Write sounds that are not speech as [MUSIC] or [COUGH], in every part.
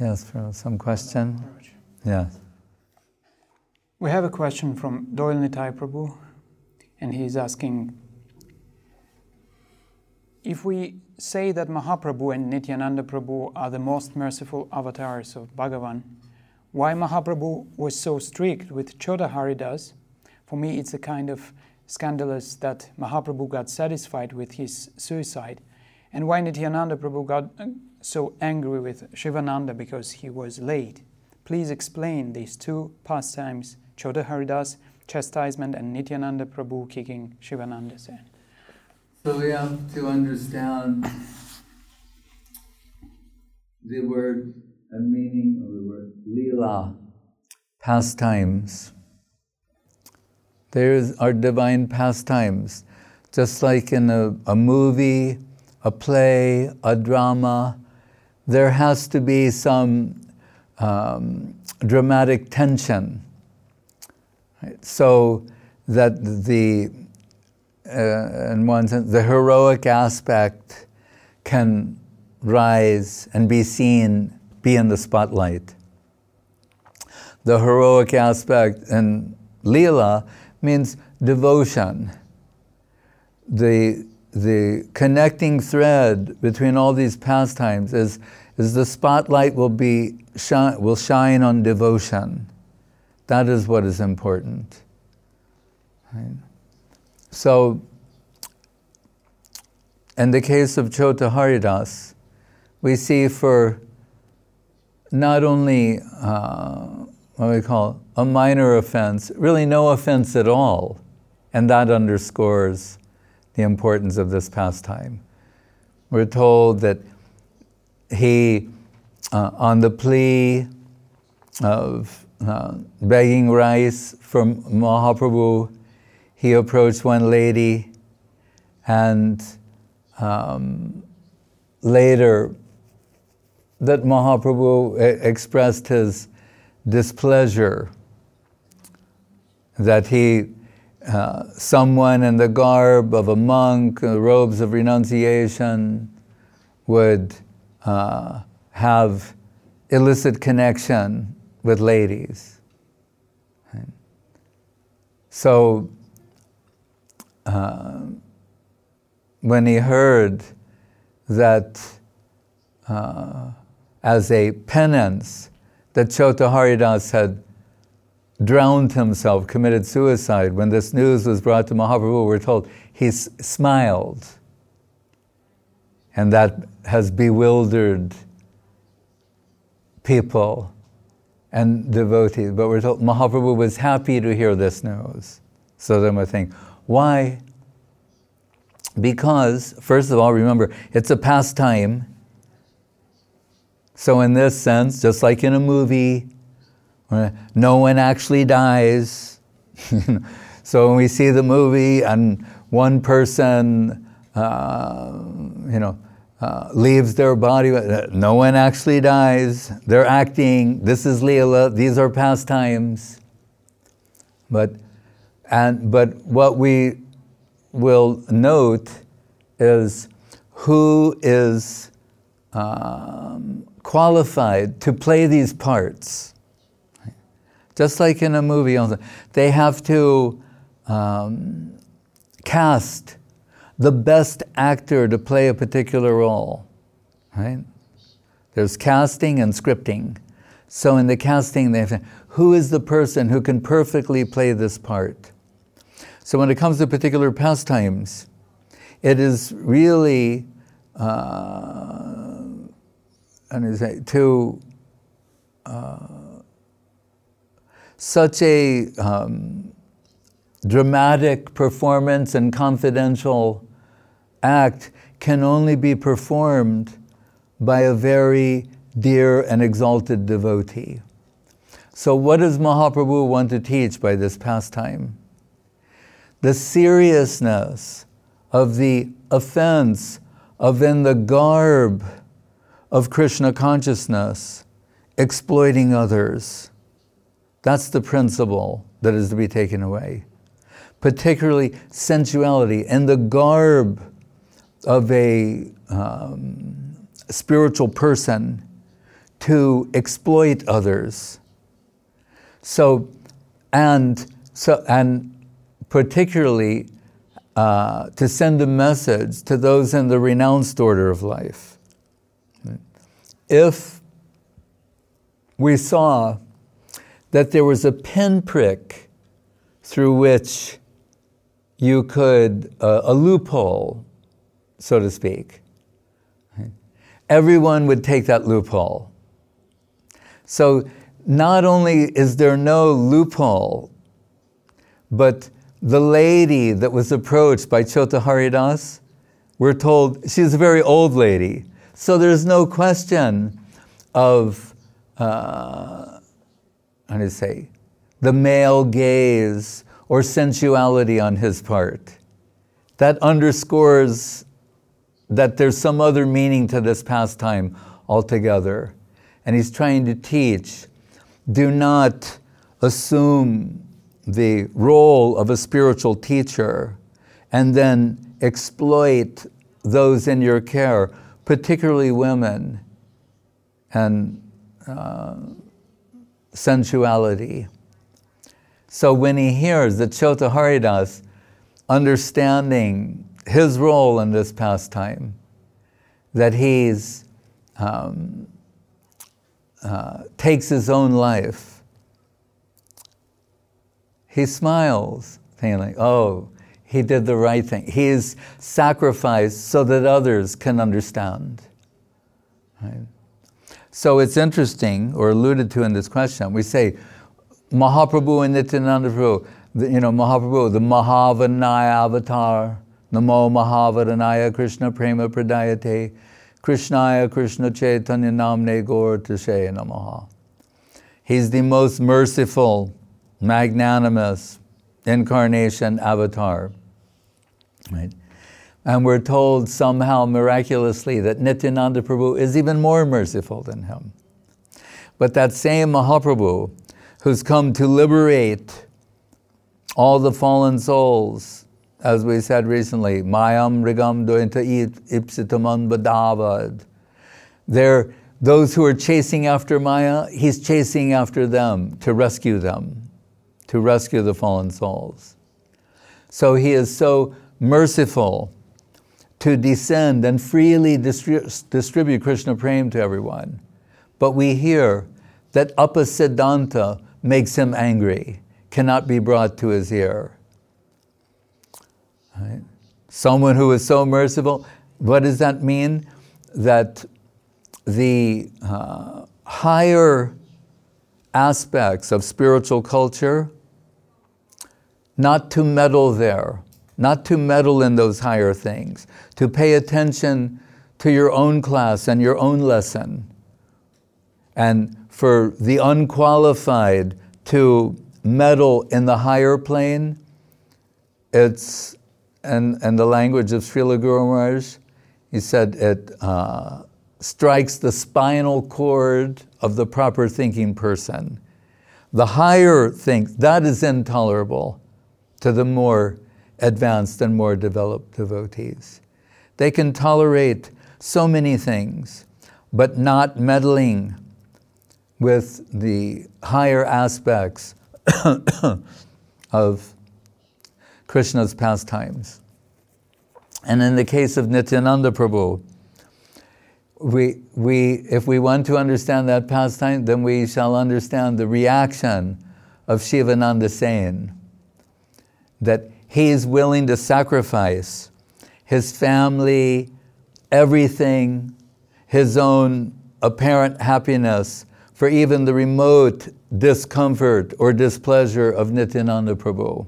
Yes, for some question? Yes. We have a question from Doyle Nitai Prabhu, and he's asking if we say that Mahaprabhu and Nityananda Prabhu are the most merciful avatars of Bhagavan, why Mahaprabhu was so strict with Chota Haridas? For me, it's a kind of scandalous that Mahaprabhu got satisfied with his suicide, and why Nityananda Prabhu got uh, so angry with Shivananda because he was late. Please explain these two pastimes, Chota Haridas, chastisement, and Nityananda Prabhu kicking Shivananda's ass. So we have to understand the word and meaning of the word lila, pastimes. There are divine pastimes, just like in a, a movie, a play, a drama. There has to be some um, dramatic tension, right? so that the uh, in one sense, the heroic aspect can rise and be seen, be in the spotlight. The heroic aspect in Leela means devotion. The, the connecting thread between all these pastimes is, is the spotlight will, be, shine, will shine on devotion. That is what is important. Right? So, in the case of Chota Haridas, we see for not only uh, what we call a minor offense, really no offense at all, and that underscores the importance of this pastime. We're told that he, uh, on the plea of uh, begging rice from Mahaprabhu, he approached one lady and um, later that Mahaprabhu expressed his displeasure that he, uh, someone in the garb of a monk, uh, robes of renunciation, would uh, have illicit connection with ladies. So uh, when he heard that uh, as a penance, that Chota Haridas had drowned himself, committed suicide, when this news was brought to Mahaprabhu, we're told he s- smiled. And that has bewildered people and devotees. But we're told Mahaprabhu was happy to hear this news. So then we think, why? Because, first of all, remember, it's a pastime. So, in this sense, just like in a movie, no one actually dies. [LAUGHS] so, when we see the movie and one person, uh, you know, uh, leaves their body, no one actually dies. They're acting. This is Leela. These are pastimes. But and, but what we will note is who is um, qualified to play these parts. Just like in a movie, they have to um, cast the best actor to play a particular role. Right? There's casting and scripting. So in the casting, they have, who is the person who can perfectly play this part? So when it comes to particular pastimes, it is really uh, to uh, such a um, dramatic performance and confidential act can only be performed by a very dear and exalted devotee. So, what does Mahaprabhu want to teach by this pastime? the seriousness of the offense of in the garb of Krishna consciousness exploiting others. That's the principle that is to be taken away. Particularly sensuality and the garb of a um, spiritual person to exploit others. So, and so, and particularly uh, to send a message to those in the renounced order of life. If we saw that there was a pinprick through which you could, uh, a loophole, so to speak, everyone would take that loophole. So not only is there no loophole, but the lady that was approached by Chota Haridas, we're told she's a very old lady. So there's no question of, uh, how you say, the male gaze or sensuality on his part. That underscores that there's some other meaning to this pastime altogether. And he's trying to teach do not assume the role of a spiritual teacher and then exploit those in your care, particularly women and uh, sensuality. So when he hears that Chota Haridas understanding his role in this pastime, that he's um, uh, takes his own life, he smiles, thinking, "Oh, he did the right thing. He's sacrificed so that others can understand." Right? So it's interesting, or alluded to in this question. We say Mahaprabhu and Nityananda Prabhu, the, you know, Mahaprabhu, the Mahavadanya avatar, Namo Mahavadanyaya Krishna Prema Pradayate, Krishnaya Krishna Chaitanya Namne Gaur Tashe Namaha. He's the most merciful, magnanimous incarnation avatar. Right? And we're told somehow miraculously that Nityananda Prabhu is even more merciful than him. But that same Mahaprabhu who's come to liberate all the fallen souls, as we said recently, Mayam Rigam Dointa Ipsitaman Badavad. They're those who are chasing after Maya, he's chasing after them to rescue them, to rescue the fallen souls. So he is so merciful to descend and freely distri- distribute Krishna Prem to everyone. But we hear that Apasiddhanta makes him angry, cannot be brought to his ear. Right? Someone who is so merciful, what does that mean? That the uh, higher aspects of spiritual culture, not to meddle there, not to meddle in those higher things, to pay attention to your own class and your own lesson, and for the unqualified to meddle in the higher plane, it's, in, in the language of Srila Guru Maharaj, he said it uh, strikes the spinal cord of the proper thinking person. The higher think, that is intolerable to the more advanced and more developed devotees. They can tolerate so many things, but not meddling with the higher aspects [COUGHS] of Krishna's pastimes. And in the case of Nityananda Prabhu, we, we, if we want to understand that pastime, then we shall understand the reaction of Shivananda Sen, that he is willing to sacrifice his family, everything, his own apparent happiness for even the remote discomfort or displeasure of Nityananda Prabhu.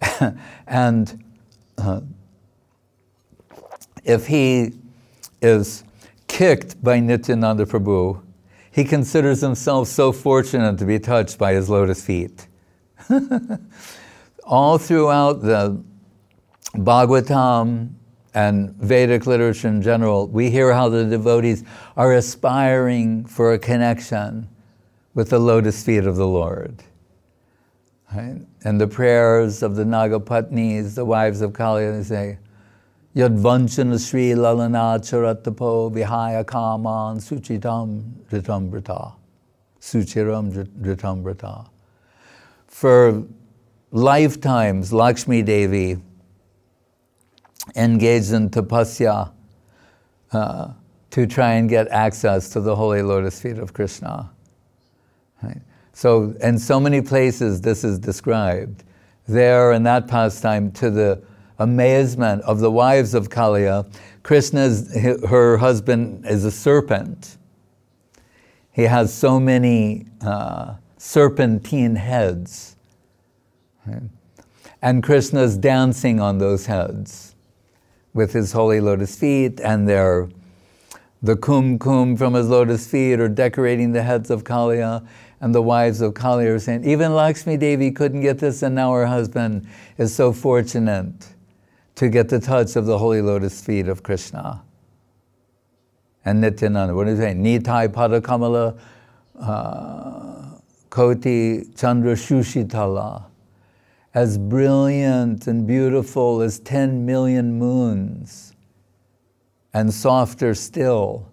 [LAUGHS] and uh, if he is kicked by Nityananda Prabhu, he considers himself so fortunate to be touched by his lotus feet. [LAUGHS] All throughout the Bhagavatam and Vedic literature in general, we hear how the devotees are aspiring for a connection with the lotus feet of the Lord. Right? And the prayers of the Nagapatnis, the wives of Kali, they say, Yadvanchana Sri Lalana Charatapo Vihaya Kaman Suchitam Ritambrata. Suchiram Ritambrata. For lifetimes, Lakshmi Devi engaged in tapasya uh, to try and get access to the holy lotus feet of Krishna. Right? So, in so many places, this is described. There, in that pastime, to the amazement of the wives of Kaliya, Krishna's, her husband is a serpent. He has so many uh, serpentine heads. Right? And Krishna's dancing on those heads with his holy lotus feet, and their the kum kum from his lotus feet are decorating the heads of Kaliya, and the wives of Kaliya are saying, even Lakshmi Devi couldn't get this, and now her husband is so fortunate to get the touch of the holy lotus feet of Krishna. And Nityananda, what do you say? Nitai Padakamala uh, Koti Chandra Shushitala. As brilliant and beautiful as 10 million moons, and softer still.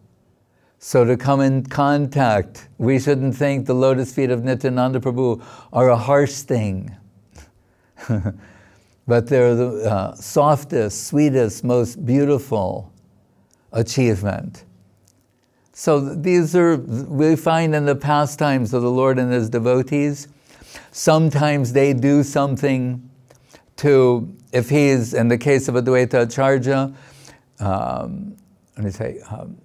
So to come in contact, we shouldn't think the lotus feet of Nityananda Prabhu are a harsh thing. [LAUGHS] but they're the uh, softest, sweetest, most beautiful achievement. So these are, we find in the pastimes of the Lord and His devotees, sometimes they do something to, if he's, in the case of Advaita Acharya, um, let me say, um,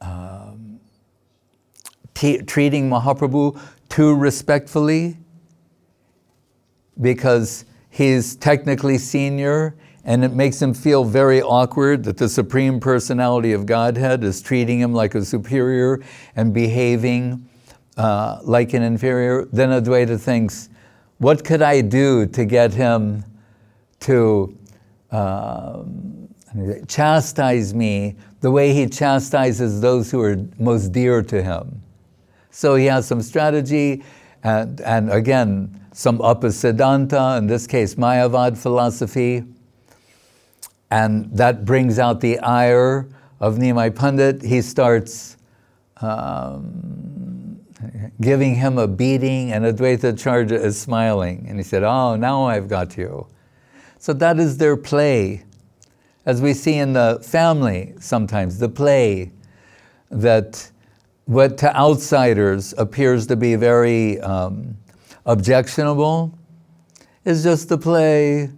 um, t- treating Mahaprabhu too respectfully because he's technically senior and it makes him feel very awkward that the Supreme Personality of Godhead is treating him like a superior and behaving uh, like an inferior, then Advaita thinks, what could I do to get him to um, chastise me the way he chastises those who are most dear to him? So he has some strategy, and, and again, some upper apasiddhanta, in this case, Mayavad philosophy. And that brings out the ire of Nimai Pandit. He starts um, giving him a beating, and Advaita Acharya is smiling. And he said, Oh, now I've got you. So that is their play. As we see in the family sometimes, the play that what to outsiders appears to be very um, objectionable is just the play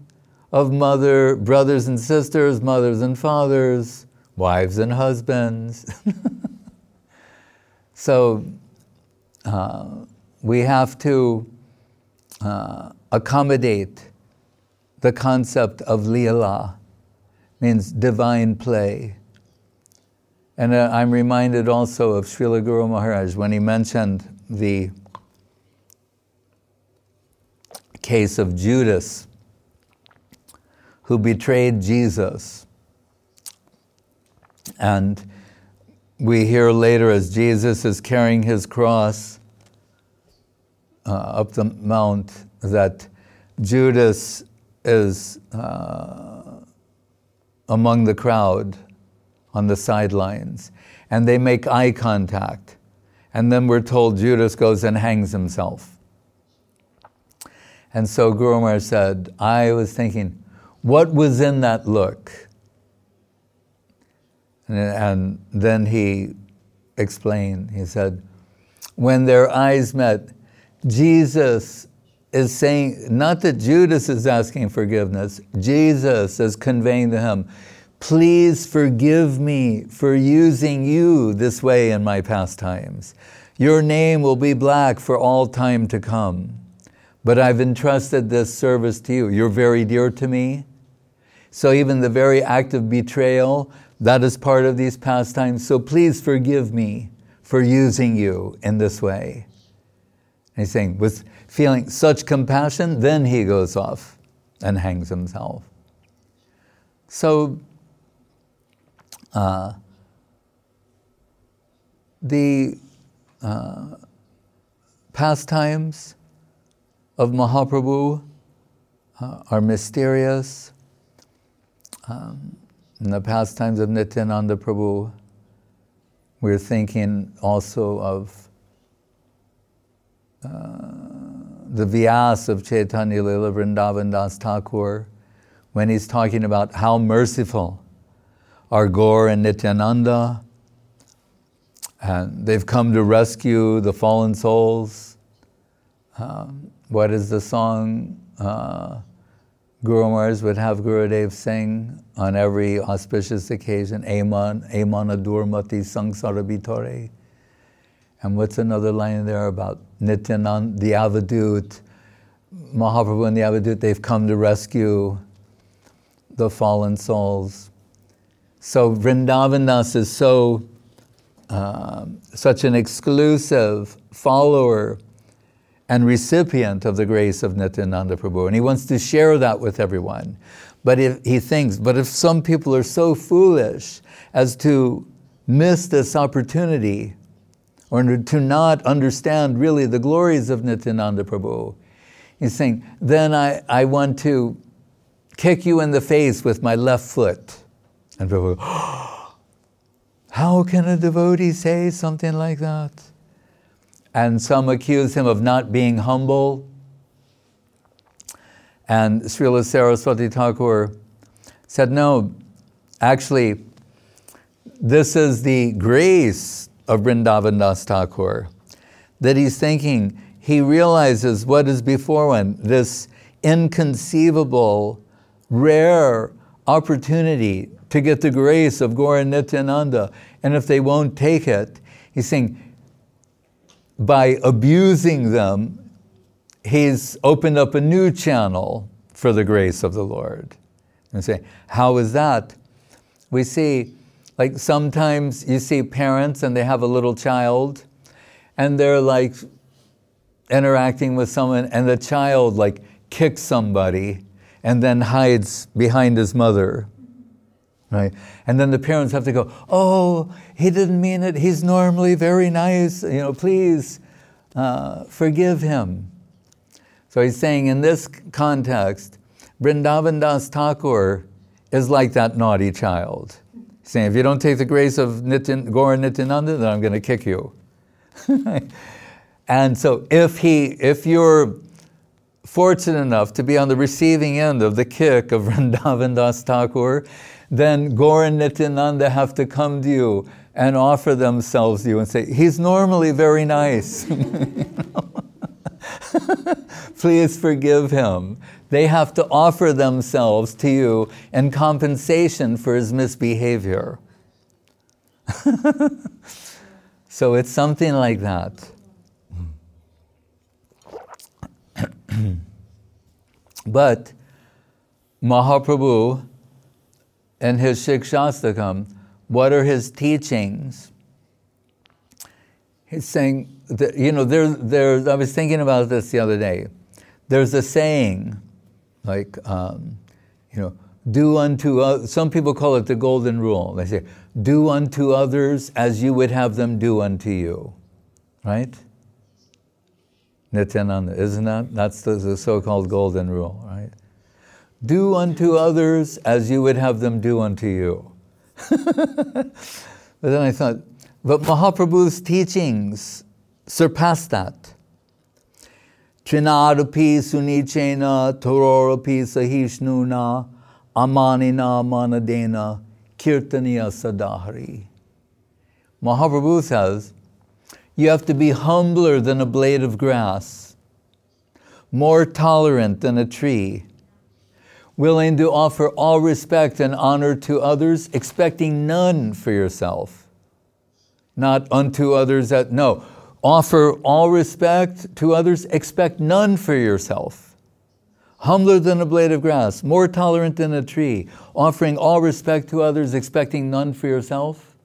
of mother, brothers and sisters, mothers and fathers, wives and husbands. [LAUGHS] so we have to uh, accommodate the concept of Leela, means divine play. And uh, I'm reminded also of Srila Guru Maharaj when he mentioned the case of Judas who betrayed Jesus. And we hear later as Jesus is carrying his cross uh, up the mount that Judas is uh, among the crowd on the sidelines. And they make eye contact. And then we're told Judas goes and hangs himself. And so Guru Maharaj said, I was thinking, what was in that look? And, then he explained, he said, when their eyes met, Jesus is saying, not that Judas is asking forgiveness, Jesus is conveying to him, please forgive me for using you this way in my pastimes. Your name will be black for all time to come. But I've entrusted this service to you. You're very dear to me. So even the very act of betrayal, that is part of these pastimes. So please forgive me for using you in this way. And he's saying, with feeling such compassion, then he goes off and hangs himself. So uh, the uh, pastimes of Mahaprabhu uh, are mysterious. um, in the pastimes of Nityananda Prabhu, we're thinking also of uh, the Vyas of Chaitanya Lila Vrindavan Das Thakur when he's talking about how merciful are Gaur and Nityananda. And they've come to rescue the fallen souls. Um, what is the song uh, Guru Maharaj would have Gurudev sing on every auspicious occasion? Aman, Aman Adurmati Sangsara Bitore. And what's another line there about Nityananda, the Avadut, Mahaprabhu and the Avadut, they've come to rescue the fallen souls. So Vrindavan is so uh, such an exclusive follower and recipient of the grace of Nityananda Prabhu, and he wants to share that with everyone. But if he thinks, but if some people are so foolish as to miss this opportunity or to not understand really the glories of Nityananda Prabhu, he's saying, then I, I want to kick you in the face with my left foot. And Prabhu, [GASPS] how can a devotee say something like that? And some accuse him of not being humble. And Srila Saraswati Thakur said, no, actually, this is the grace of Vrindavan Das Thakur, that he's thinking, he realizes what is before one, this inconceivable rare opportunity to get the grace of Gaura Nityananda. And if they won't take it, he's saying, by abusing them, he's opened up a new channel for the grace of the Lord. And say, how is that? We see, like sometimes you see parents and they have a little child and they're like interacting with someone and the child like kicks somebody and then hides behind his mother. Right? And then the parents have to go, oh, he didn't mean it. He's normally very nice. You know, please uh, forgive him. So he's saying in this context, Vrindavan Das Thakur is like that naughty child. He's saying, if you don't take the grace of Nityan, Gaura Nityananda, then I'm going to kick you. [LAUGHS] and so if he, if you're fortunate enough to be on the receiving end of the kick of [LAUGHS] Vrindavan Das Thakur, then Gaura and Nityananda have to come to you and offer themselves to you and say, he's normally very nice. [LAUGHS] Please forgive him. They have to offer themselves to you in compensation for his misbehavior. [LAUGHS] so it's something like that. [CLEARS THROAT] but Mahaprabhu and his Shikshastakam, what are his teachings? He's saying, that, you know, there, there, I was thinking about this the other day. There's a saying, like, um, you know, do unto, others, some people call it the golden rule. They say, do unto others as you would have them do unto you, right? Nityananda, isn't that? That's the, the so-called golden rule, right? Do unto others as you would have them do unto you. [LAUGHS] but then I thought, but Mahaprabhu's teachings surpass that. Trinadapi sunichena tororapi sahishnuna amanina manadena kirtaniya sadahari. Mahaprabhu says, you have to be humbler than a blade of grass, more tolerant than a tree, willing to offer all respect and honor to others, expecting none for yourself. Not unto others that, no, offer all respect to others, expect none for yourself. Humbler than a blade of grass, more tolerant than a tree, offering all respect to others, expecting none for yourself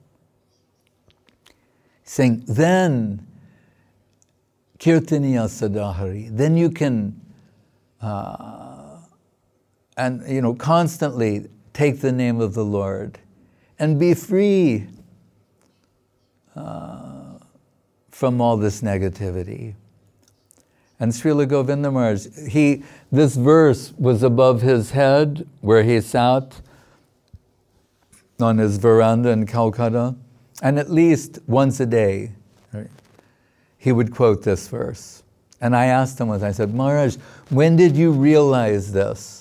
saying, then Kirtaniya Sadahari, then you can, uh, and you know, constantly take the name of the Lord and be free uh, from all this negativity. And Srila Govinda Maharaj, he, this verse was above his head where he sat on his veranda in Calcutta, and at least once a day, right, he would quote this verse. And I asked him once, I said, Maharaj, when did you realize this?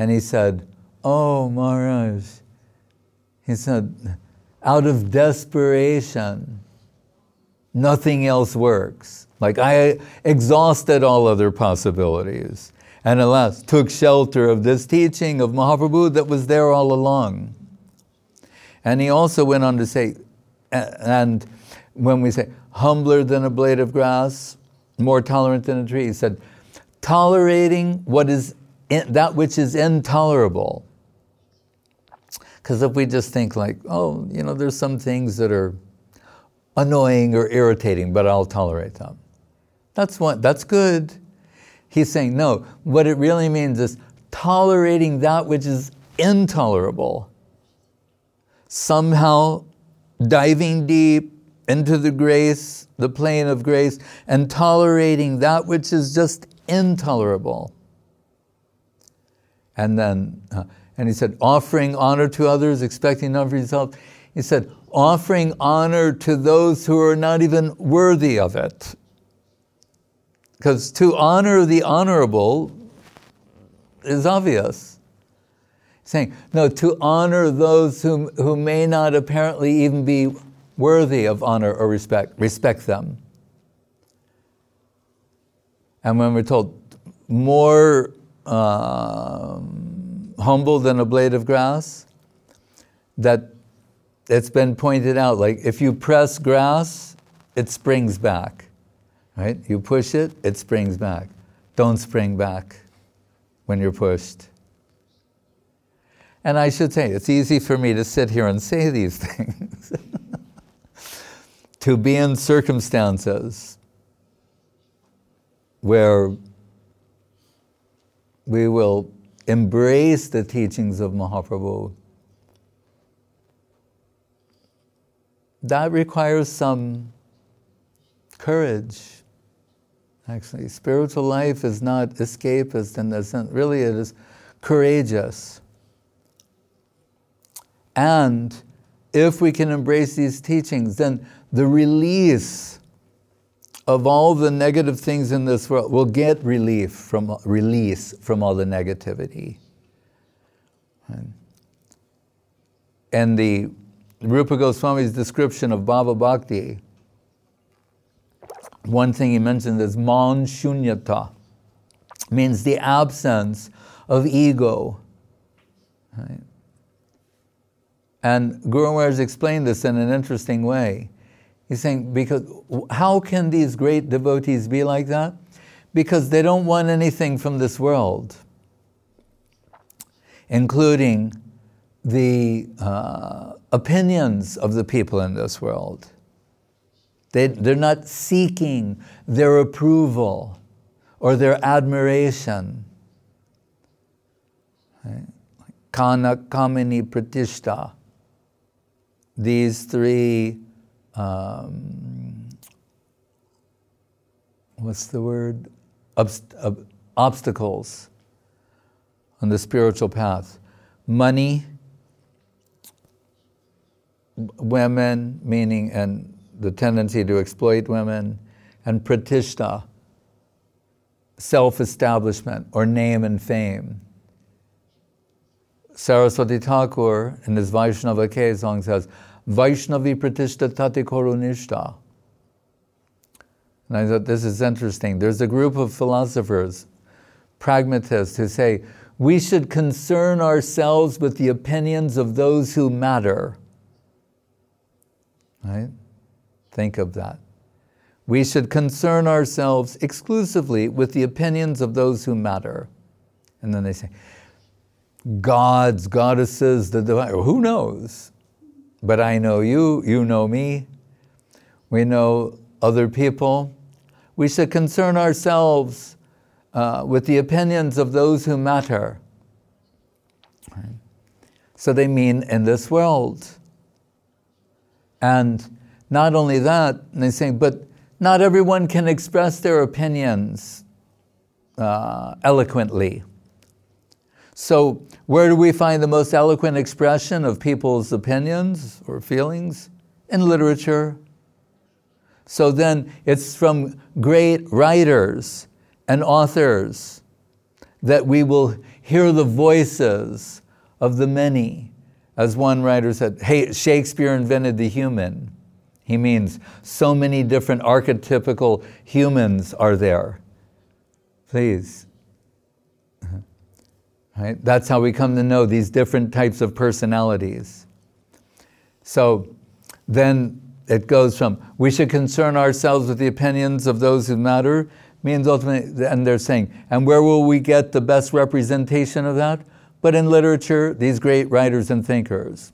And he said, Oh, Maharaj, he said, out of desperation, nothing else works. Like I exhausted all other possibilities and alas, took shelter of this teaching of Mahaprabhu that was there all along. And he also went on to say, and when we say humbler than a blade of grass, more tolerant than a tree, he said, tolerating what is in, that which is intolerable. Because if we just think like, oh, you know, there's some things that are annoying or irritating, but I'll tolerate them. That's one, that's good. He's saying, no, what it really means is tolerating that which is intolerable. Somehow diving deep into the grace, the plane of grace, and tolerating that which is just intolerable. And then, uh, and he said, offering honor to others, expecting none for yourself. He said, offering honor to those who are not even worthy of it. Because to honor the honorable is obvious. Saying, no, to honor those who, who may not apparently even be worthy of honor or respect, respect them. And when we're told more um, humble than a blade of grass, that it's been pointed out like if you press grass, it springs back right? You push it, it springs back. Don't spring back when you're pushed. And I should say, it's easy for me to sit here and say these [LAUGHS] things. to be in circumstances where we will embrace the teachings of Mahaprabhu, that requires some courage actually. Spiritual life is not escapist in the sense, really, it is courageous. And if we can embrace these teachings, then the release of all the negative things in this world will get relief from release from all the negativity. And the Rupa Goswami's description of Bhava Bhakti, one thing he mentioned is man shunyata, means the absence of ego. Right? And Guru Maharaj explained this in an interesting way. He's saying, because how can these great devotees be like that? Because they don't want anything from this world, including the uh, opinions of the people in this world. They, they're not seeking their approval or their admiration. Kana, Kamini, Pratishta. These three, um, what's the word? Obst- ob- obstacles on the spiritual path. Money, women, meaning, and the tendency to exploit women, and pratishta, self establishment or name and fame. Saraswati Thakur in his Vaishnava Ke song says, Vaishnavi pratishta tati korunishta. And I thought this is interesting. There's a group of philosophers, pragmatists, who say we should concern ourselves with the opinions of those who matter. Right? Think of that. We should concern ourselves exclusively with the opinions of those who matter. And then they say, gods, goddesses, the divine, who knows? But I know you, you know me, we know other people. We should concern ourselves uh, with the opinions of those who matter. So they mean in this world. And not only that, they're saying, but not everyone can express their opinions uh, eloquently. So, where do we find the most eloquent expression of people's opinions or feelings? In literature. So then it's from great writers and authors that we will hear the voices of the many. As one writer said, hey, Shakespeare invented the human. He means so many different archetypical humans are there. Please. Uh-huh. Right? That's how we come to know these different types of personalities. So then it goes from we should concern ourselves with the opinions of those who matter means ultimately, and they're saying, and where will we get the best representation of that? But in literature, these great writers and thinkers.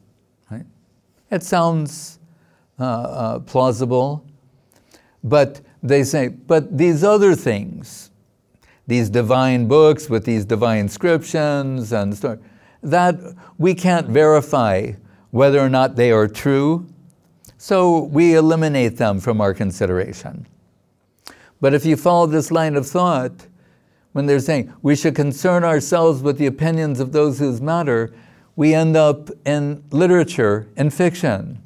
Right? It sounds uh, uh, plausible. But they say, but these other things, these divine books with these divine inscriptions and stuff, that we can't verify whether or not they are true. So we eliminate them from our consideration. But if you follow this line of thought, when they're saying we should concern ourselves with the opinions of those who matter, we end up in literature and fiction.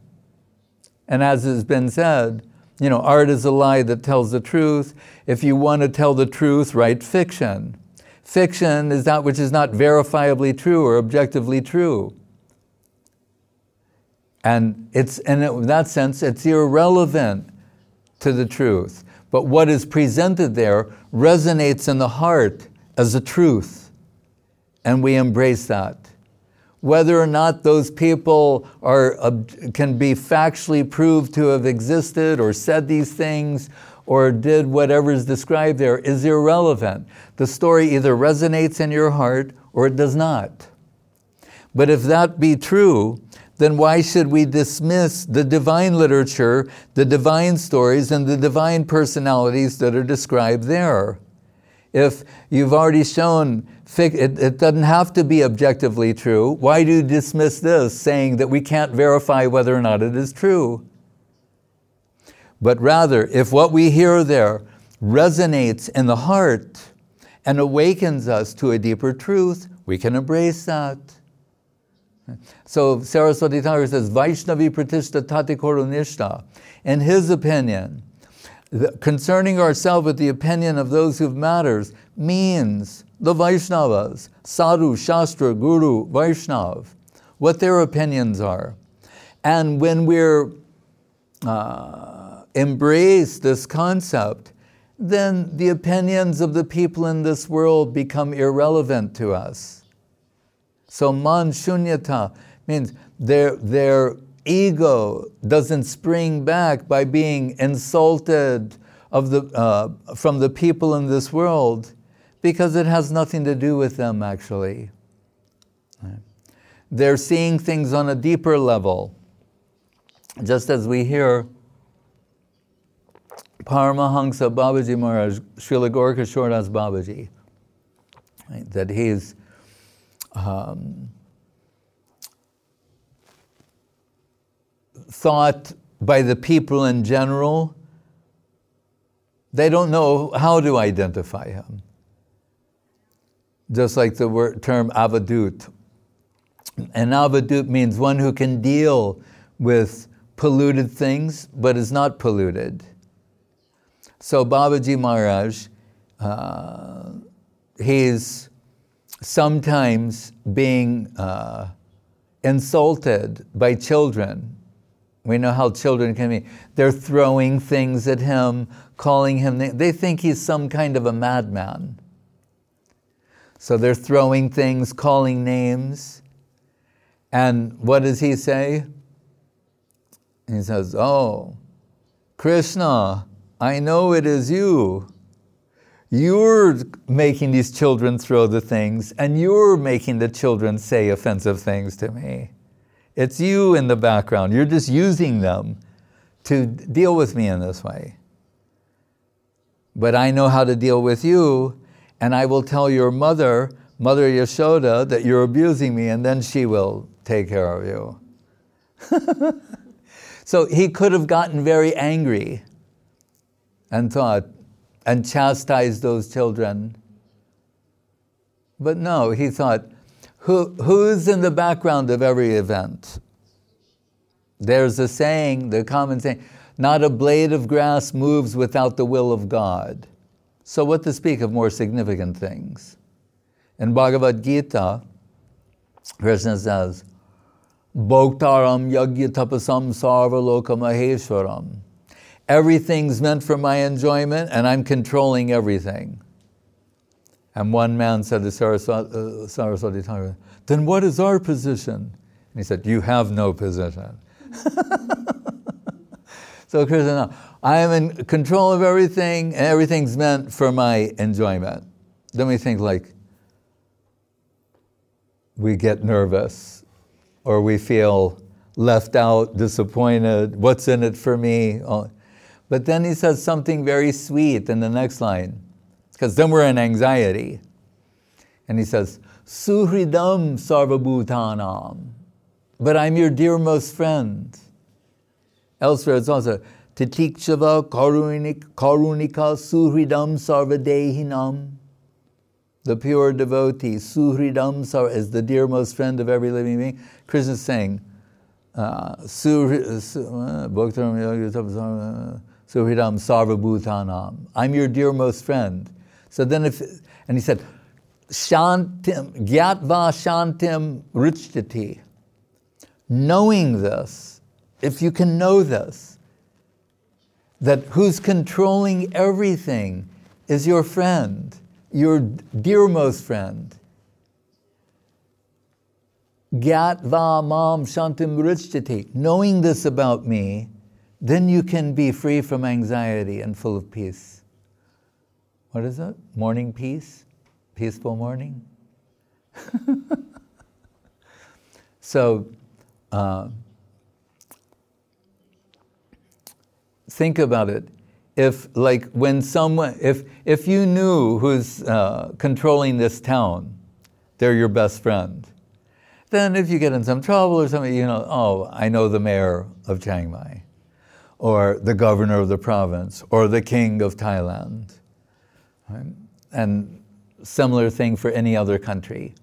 And as has been said, you know, art is a lie that tells the truth. If you want to tell the truth, write fiction. Fiction is that which is not verifiably true or objectively true. And it's, in that sense, it's irrelevant to the truth. But what is presented there resonates in the heart as a truth. And we embrace that whether or not those people are, can be factually proved to have existed or said these things or did whatever is described there is irrelevant. The story either resonates in your heart or it does not. But if that be true, then why should we dismiss the divine literature, the divine stories, and the divine personalities that are described there? If you've already shown it, it doesn't have to be objectively true. Why do you dismiss this, saying that we can't verify whether or not it is true? But rather, if what we hear there resonates in the heart and awakens us to a deeper truth, we can embrace that. So Saraswati Thakur says, Vaishnavi Pratishta Tati Nishta. In his opinion, concerning ourselves with the opinion of those who matters means the Vaishnavas, Sadhu, Shastra, Guru, Vaishnav, what their opinions are. And when we're uh, embrace this concept, then the opinions of the people in this world become irrelevant to us. So man shunyata means their, their ego doesn't spring back by being insulted of the, uh, from the people in this world because it has nothing to do with them, actually. They're seeing things on a deeper level. Just as we hear Paramahansa Babaji Maharaj, Srila Gaura Kishor Das Babaji, right, that he's um, thought by the people in general, they don't know how to identify him just like the word, term avadut. And avadut means one who can deal with polluted things but is not polluted. So Babaji Maharaj, uh, he's sometimes being uh, insulted by children. We know how children can be. They're throwing things at him, calling him, they think he's some kind of a madman. So they're throwing things, calling names. And what does he say? He says, Oh, Krishna, I know it is you. You're making these children throw the things, and you're making the children say offensive things to me. It's you in the background. You're just using them to deal with me in this way. But I know how to deal with you, and I will tell your mother, Mother Yashoda, that you're abusing me, and then she will take care of you. [LAUGHS] so he could have gotten very angry and thought, and chastised those children. But no, he thought, who, who's in the background of every event? There's a saying, the common saying, not a blade of grass moves without the will of God. So, what to speak of more significant things? In Bhagavad Gita, Krishna says, Bhoktaram yagya tapasam sarva loka maheshwaram. Everything's meant for my enjoyment, and I'm controlling everything. And one man said to Saraswati, uh, Saraswati Thakur, Then what is our position? And he said, You have no position. [LAUGHS] so Krishna, I am in control of everything, and everything's meant for my enjoyment. Then we think like we get nervous or we feel left out, disappointed, what's in it for me? But then he says something very sweet in the next line, because then we're in anxiety. And he says, Suhridam sarvabhutanam, but I'm your dearmost friend. Elsewhere it's also, Titikshava karunika suhridam sarvadehinam. The pure devotee, suhridam sar, is the dearmost friend of every living being. Krishna is saying, uh, Suhridam Sarvabhutanam. I'm your dearmost friend. So then if, and he said, Shantim, Gyatva Shantim Richtati. Knowing this, if you can know this, that who's controlling everything is your friend, your dearmost friend. Gyatva Mam Shantim Richtati. Knowing this about me, then you can be free from anxiety and full of peace. What is it? Morning peace? Peaceful morning? [LAUGHS] so, uh, think about it. If, like, when someone, if, if you knew who's uh, controlling this town, they're your best friend. Then, if you get in some trouble or something, you know, oh, I know the mayor of Chiang Mai or the governor of the province, or the king of Thailand. Right? And similar thing for any other country.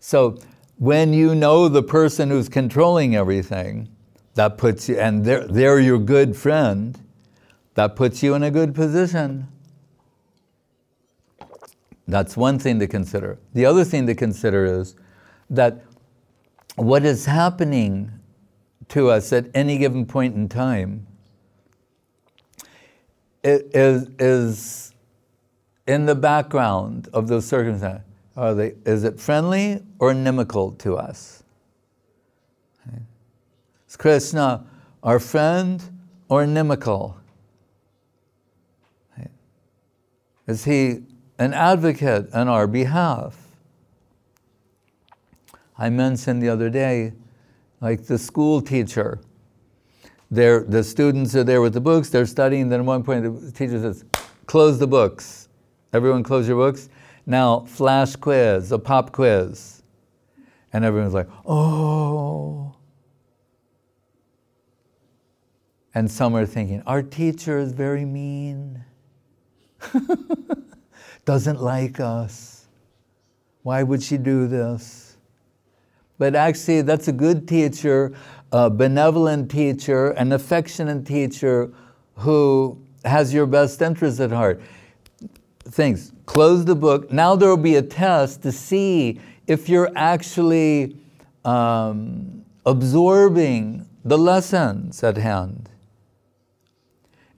So when you know the person who's controlling everything, that puts you, and they're, they're your good friend, that puts you in a good position. That's one thing to consider. The other thing to consider is that what is happening to us at any given point in time is, is in the background of those circumstances. Are they, is it friendly or inimical to us? Is Krishna our friend or inimical? Is he an advocate on our behalf? I mentioned the other day, like the school teacher they're, the students are there with the books, they're studying, then at one point the teacher says, close the books. Everyone close your books. Now, flash quiz, a pop quiz. And everyone's like, oh. And some are thinking, our teacher is very mean, [LAUGHS] doesn't like us. Why would she do this? But actually, that's a good teacher a benevolent teacher, an affectionate teacher who has your best interest at heart. Things, close the book. Now there will be a test to see if you're actually um, absorbing the lessons at hand.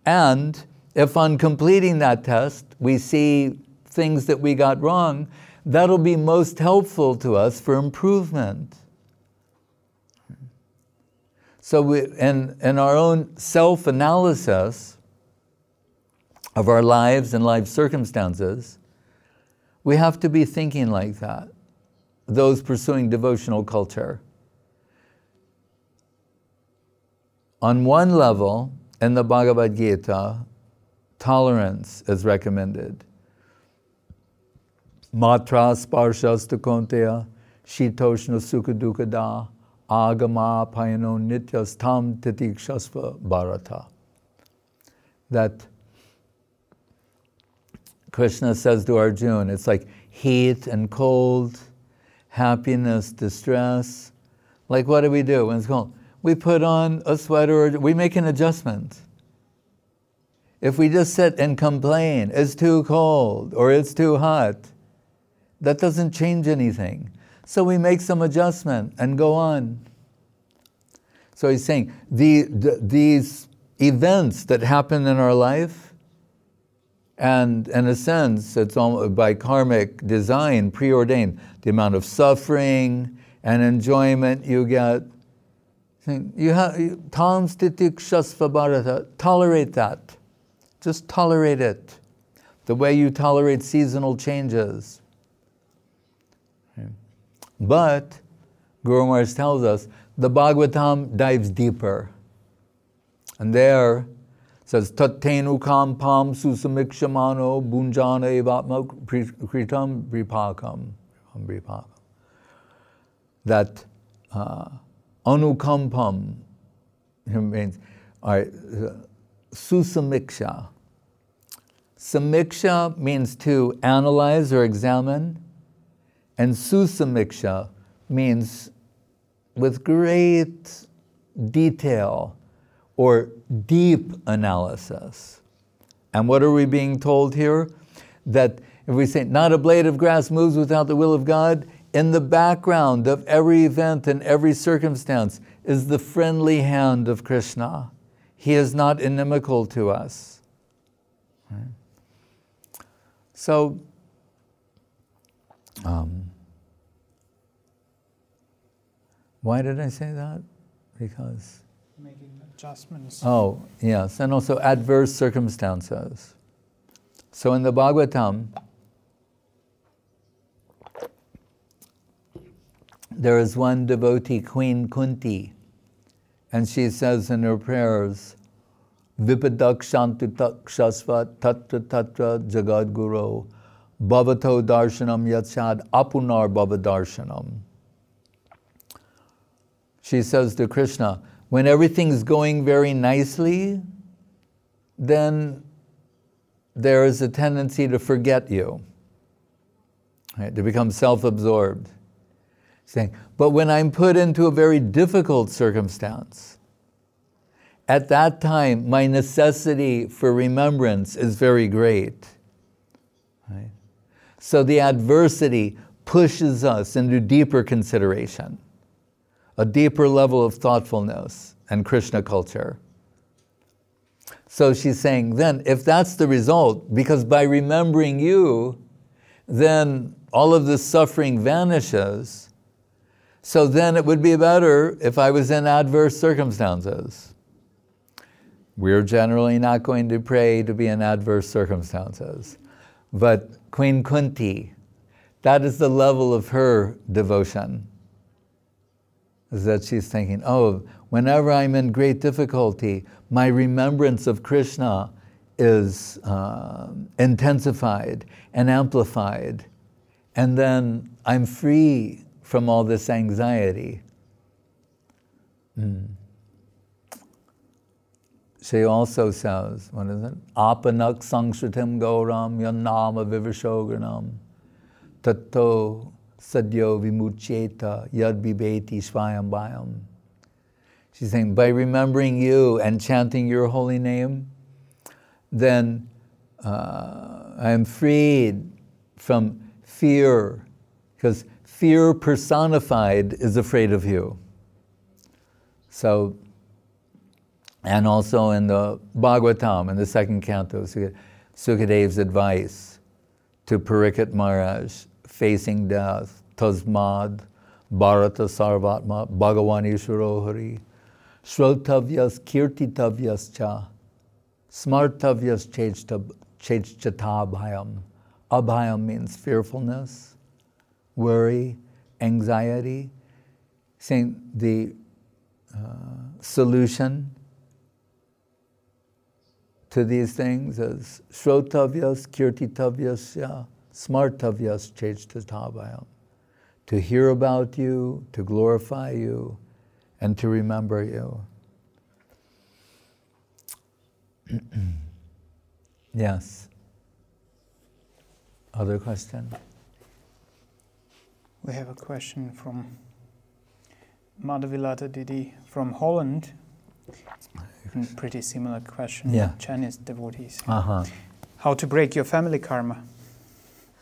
And if on completing that test we see things that we got wrong, that'll be most helpful to us for improvement. So, we, in, in our own self analysis of our lives and life circumstances, we have to be thinking like that, those pursuing devotional culture. On one level, in the Bhagavad Gita, tolerance is recommended. Matra sparshasta konteya shitoshna sukha da agama payano nityas tam titikshasva bharata. That Krishna says to Arjuna, it's like heat and cold, happiness, distress. Like what do we do when it's cold? We put on a sweater we make an adjustment. If we just sit and complain, it's too cold or it's too hot, that doesn't change anything. So we make some adjustment and go on. So he's saying the, the, these events that happen in our life, and in a sense, it's by karmic design, preordained, the amount of suffering and enjoyment you get. You have tam stitik shasva tolerate that. Just tolerate it. The way you tolerate seasonal changes. But Guru Maharaj tells us the Bhagavatam dives deeper. And there says Tattenu kam pam susamikshamano bunjana evatma kritam bripakam. That uh, anukampam means all right, susamiksha. Samiksha means to analyze or examine, and susamiksha means with great detail or deep analysis. And what are we being told here? That if we say, not a blade of grass moves without the will of God, in the background of every event and every circumstance is the friendly hand of Krishna. He is not inimical to us. Right? So, um, why did I say that? Because. Making adjustments. Oh, yes, and also adverse circumstances. So in the Bhagavatam, there is one devotee, Queen Kunti, and she says in her prayers, Vipadak takshasva tatra tatra jagad guru bhavato darshanam yatshad apunar bhavadarshanam. She says to Krishna, when everything's going very nicely, then there is a tendency to forget you, right? to become self absorbed. Saying, but when I'm put into a very difficult circumstance, at that time, my necessity for remembrance is very great. Right? So the adversity pushes us into deeper consideration, a deeper level of thoughtfulness and Krishna culture. So she's saying, then, if that's the result, because by remembering you, then all of this suffering vanishes, so then it would be better if I was in adverse circumstances. We're generally not going to pray to be in adverse circumstances. But Queen Kunti, that is the level of her devotion. Is that she's thinking, oh, whenever I'm in great difficulty, my remembrance of Krishna is uh, intensified and amplified. And then I'm free from all this anxiety. Mm. She also says, what is it? Apanak sangshritim gauram yannama vivashoganam tato sadyo vimucheta yad bibeti svayambayam. She's saying, by remembering you and chanting your holy name, then uh, I am freed from fear, because fear personified is afraid of you. So, and also in the Bhagavatam, in the second canto, Sukadev's advice to Parikshit Maharaj facing death, Tasmad, Bharata Sarvatma, Bhagavan Ishwaro Shrotavyas Kirtitavyas Cha, Smartavyas Chechchatabhayam. Abhayam means fearfulness worry, anxiety, saying the uh, solution to these things is shrotavyas, kirtitavyas, yeah, smartavyas, chechtatavayam. To hear about you, to glorify you, and to remember you. [CLEARS THROAT] yes. Other question? We have a question from Madhavilata Didi from Holland. Mm, Pretty similar question. Yeah. Chinese devotees. Uh-huh. How to break your family karma?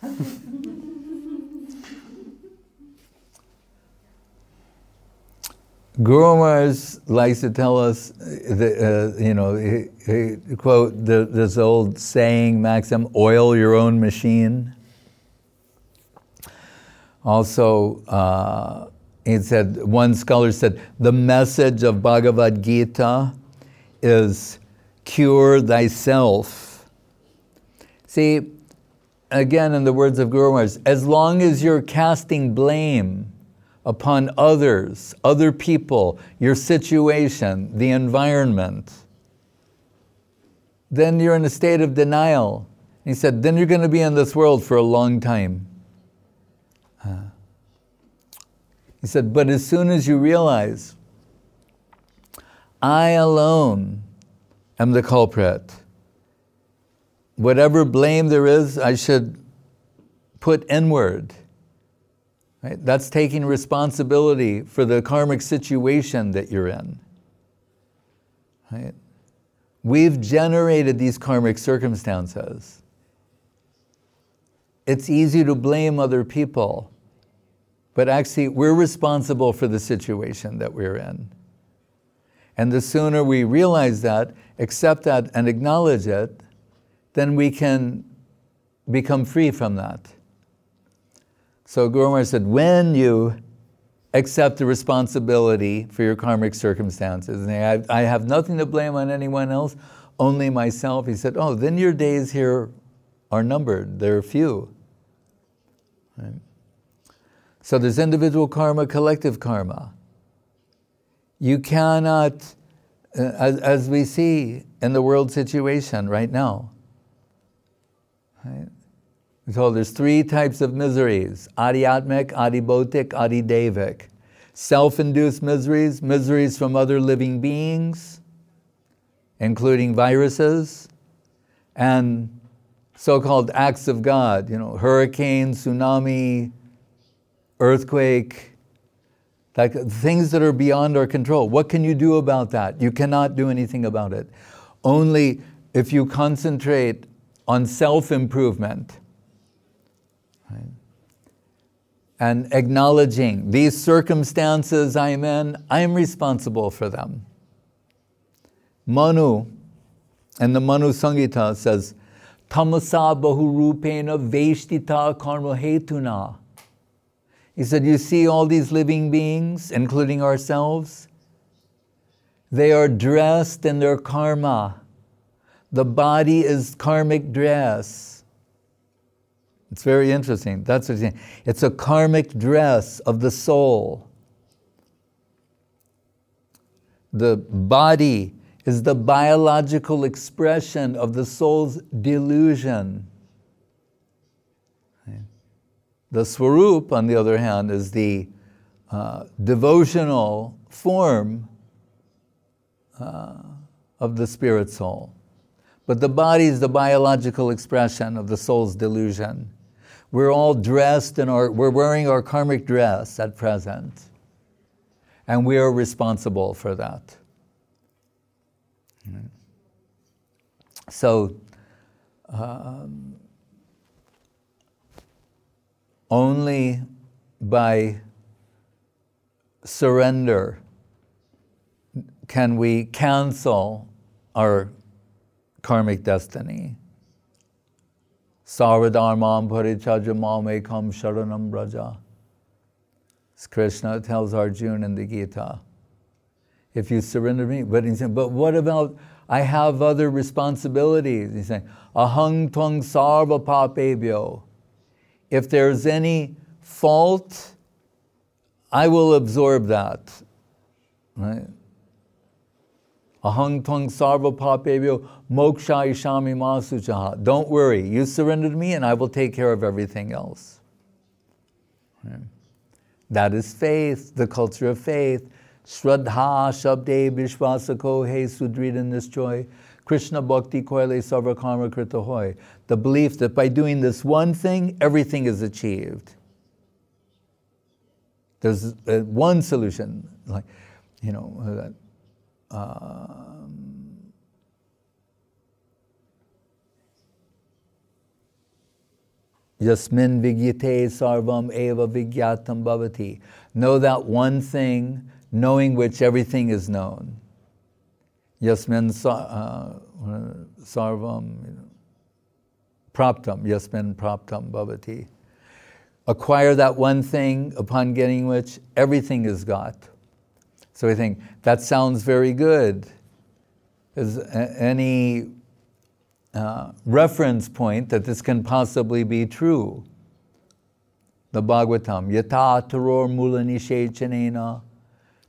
[LAUGHS] Guru Maharaj likes to tell us, uh, the, uh, you know, he, he, quote the, this old saying, maxim, oil your own machine. Also, uh, he said, one scholar said, the message of Bhagavad Gita is cure thyself. See, again, in the words of Guru Maharaj, as long as you're casting blame upon others, other people, your situation, the environment, then you're in a state of denial. He said, then you're going to be in this world for a long time. He said, but as soon as you realize, I alone am the culprit, whatever blame there is, I should put inward. Right? That's taking responsibility for the karmic situation that you're in. Right? We've generated these karmic circumstances. It's easy to blame other people, but actually, we're responsible for the situation that we're in. And the sooner we realize that, accept that, and acknowledge it, then we can become free from that. So Guru Maharaj said, when you accept the responsibility for your karmic circumstances, and I, have nothing to blame on anyone else, only myself, he said, oh, then your days here are numbered, they're few. Right? So there's individual karma, collective karma. You cannot, uh, as, as we see in the world situation right now, right? Told there's three types of miseries adhyatmic, adhibautic, adidevic. Self induced miseries, miseries from other living beings, including viruses, and so called acts of God, you know, hurricane, tsunami, earthquake, like things that are beyond our control. What can you do about that? You cannot do anything about it. Only if you concentrate on self improvement right? and acknowledging these circumstances I'm in, I'm responsible for them. Manu, and the Manu Samhita says, Tamasa bahurupena veshtita karma hetuna. He said, You see all these living beings, including ourselves? They are dressed in their karma. The body is karmic dress. It's very interesting. That's what he's saying. It's a karmic dress of the soul. The body is the biological expression of the soul's delusion. The swarup, on the other hand, is the uh, devotional form uh, of the spirit soul. But the body is the biological expression of the soul's delusion. We're all dressed in our, we're wearing our karmic dress at present, and we are responsible for that. So, um, only by surrender can we cancel our karmic destiny. Sarvadharmam parichajamam ekam sharanam braja. As Krishna tells Arjuna in the Gita. If you surrender me, but he's saying, but what about I have other responsibilities? He's saying, ahang twang sarva papebhyo. If there's any fault, I will absorb that. Right? Ahang twang sarva papebhyo moksha ishami masuchaha. Don't worry, you surrender to me and I will take care of everything else. Right? That is faith, the culture of faith. Shraddha Shabde Vishwasako He Sudrida Nisjoy Krishna Bhakti Koile Sarva Karma Hoy. The belief that by doing this one thing, everything is achieved. There's uh, one solution, like, you know, uh, um, Yasmin vigyate sarvam eva vigyatam bhavati. Know that one thing, knowing which everything is known. Yasmin uh, sarvam praptam, yasmin praptam bhavati. Acquire that one thing upon getting which everything is got. So we think, that sounds very good. Is any uh, reference point that this can possibly be true? The Bhagavatam, yata taror mula nishechanena,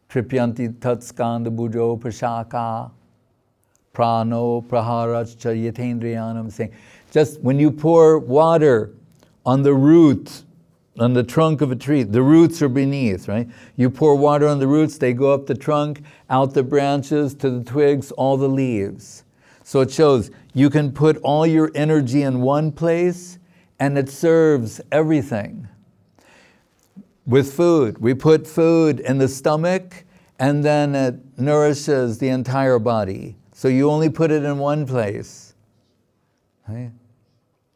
tripyanti tatskanda bujo prashaka, prano praharachcha yatendriyanam, saying, just when you pour water on the root, on the trunk of a tree, the roots are beneath, right? You pour water on the roots, they go up the trunk, out the branches, to the twigs, all the leaves. So it shows you can put all your energy in one place and it serves everything. With food, we put food in the stomach and then it nourishes the entire body. So you only put it in one place. Right?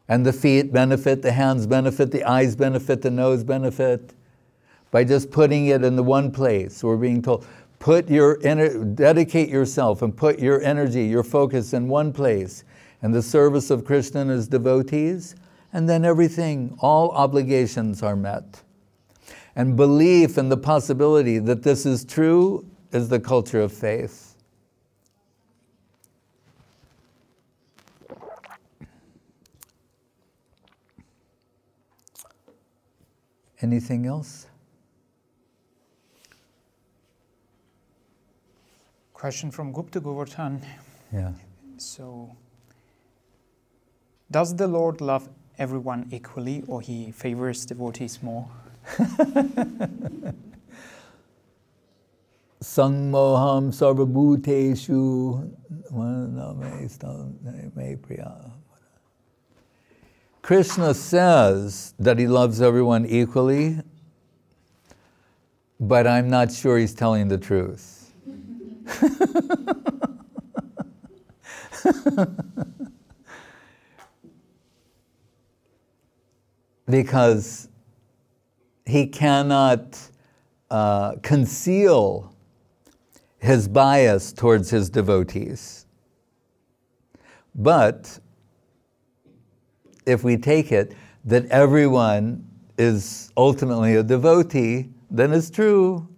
And the feet benefit, the hands benefit, the eyes benefit, the nose benefit by just putting it in the one place. We're being told, put your ener- dedicate yourself and put your energy, your focus in one place. And the service of Krishna and his devotees, and then everything, all obligations are met. And belief in the possibility that this is true is the culture of faith. Anything else? Question from Gupta Govardhan. Yeah. So, does the Lord love everyone equally or he favors devotees more? [LAUGHS] Sangmoham sarvabhuteshu. Krishna says that he loves everyone equally, but I'm not sure he's telling the truth. [LAUGHS] because he cannot uh, conceal his bias towards his devotees. But if we take it that everyone is ultimately a devotee, then it's true.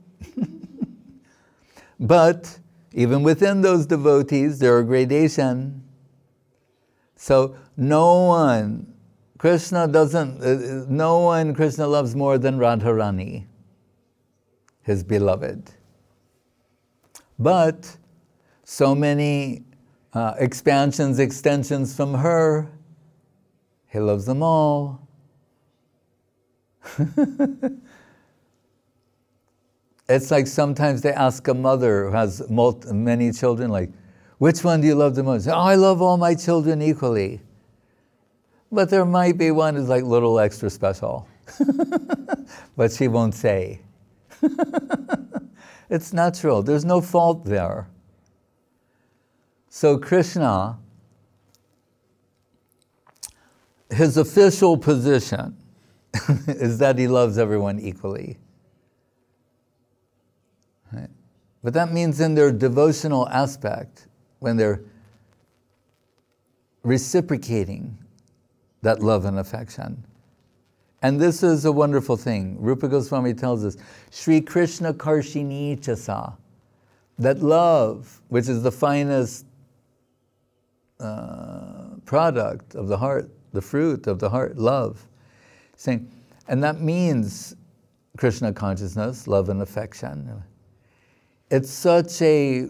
[LAUGHS] but even within those devotees, there are gradation. So no one, Krishna doesn't, uh, no one Krishna loves more than Radharani, his beloved. But so many uh, expansions, extensions from her he loves them all. [LAUGHS] it's like sometimes they ask a mother who has multi, many children, like, which one do you love the most? Oh, I love all my children equally. But there might be one who's like little extra special. [LAUGHS] but she won't say. [LAUGHS] it's natural. There's no fault there. So Krishna his official position [LAUGHS] is that he loves everyone equally. Right? But that means in their devotional aspect, when they're reciprocating that love and affection. And this is a wonderful thing. Rupa Goswami tells us, Sri Krishna Karshini Chasa, that love, which is the finest uh, product of the heart, the fruit of the heart, love. Saying, and that means Krishna consciousness, love and affection. It's such a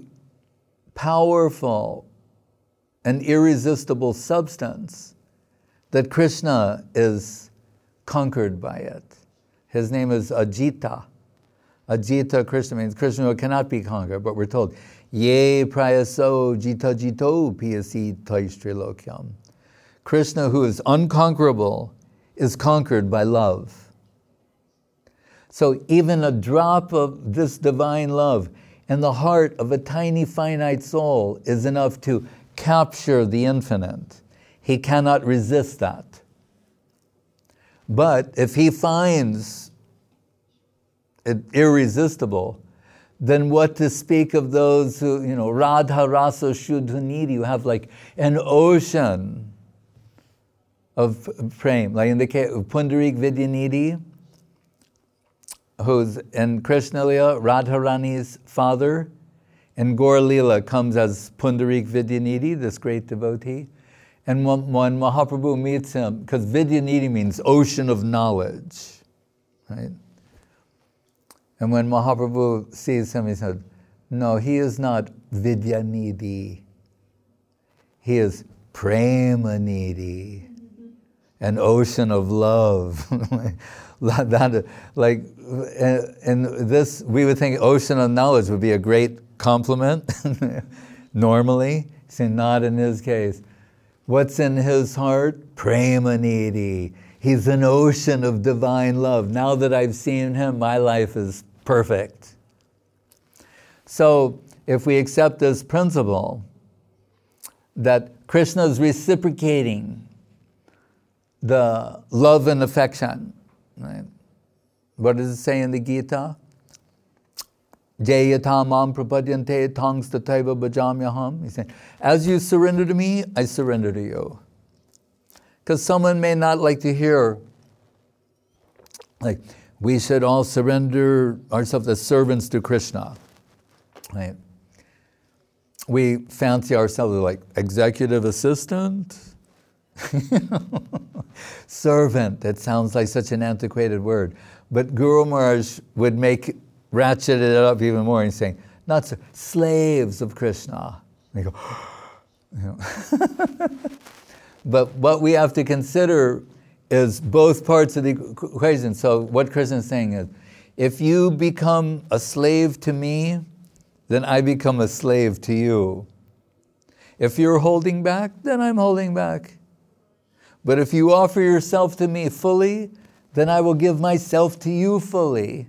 powerful and irresistible substance that Krishna is conquered by it. His name is Ajita. Ajita Krishna means Krishna who cannot be conquered, but we're told, Ye prayaso jita jito piyasi taistrilokyam. Krishna, who is unconquerable, is conquered by love. So even a drop of this divine love in the heart of a tiny finite soul is enough to capture the infinite. He cannot resist that. But if he finds it irresistible, then what to speak of those who, you know, Radha Rasa Sudhanidhi, you have like an ocean of prem. Like in the case of Pundarik Vidyanidhi, who's in Krishna Lila, Radharani's father, and Gaur comes as Pundarik Vidyanidhi, this great devotee. And when, when Mahaprabhu meets him, because Vidyanidhi means ocean of knowledge, right? And when Mahaprabhu sees him, he said, No, he is not Vidyanidhi. He is Premanidhi, an ocean of love. [LAUGHS] like, and this, we would think ocean of knowledge would be a great compliment [LAUGHS] normally. See, not in his case. What's in his heart? Premanidhi. He's an ocean of divine love. Now that I've seen him, my life is perfect. So, if we accept this principle that Krishna is reciprocating the love and affection, right? What does it say in the Gita? Jayata mam prapadyante tangs tataiva bhajamyaham. He's saying, as you surrender to me, I surrender to you. Because someone may not like to hear, like, we should all surrender ourselves as servants to Krishna. Right? We fancy ourselves like executive assistant, [LAUGHS] servant. That sounds like such an antiquated word. But Guru Maharaj would make ratchet it up even more and saying, not so, slaves of Krishna. And go, [GASPS] [LAUGHS] but what we have to consider is both parts of the equation. So what Krishna is saying is, if you become a slave to me, then I become a slave to you. If you're holding back, then I'm holding back. But if you offer yourself to me fully, then I will give myself to you fully.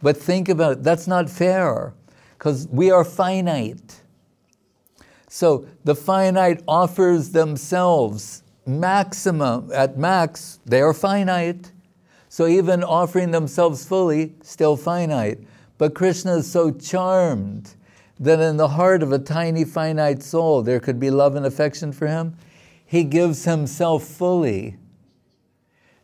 But think about it, that's not fair, because we are finite. So the finite offers themselves maximum, at max, they are finite. So even offering themselves fully, still finite. But Krishna is so charmed that in the heart of a tiny finite soul there could be love and affection for him. He gives himself fully.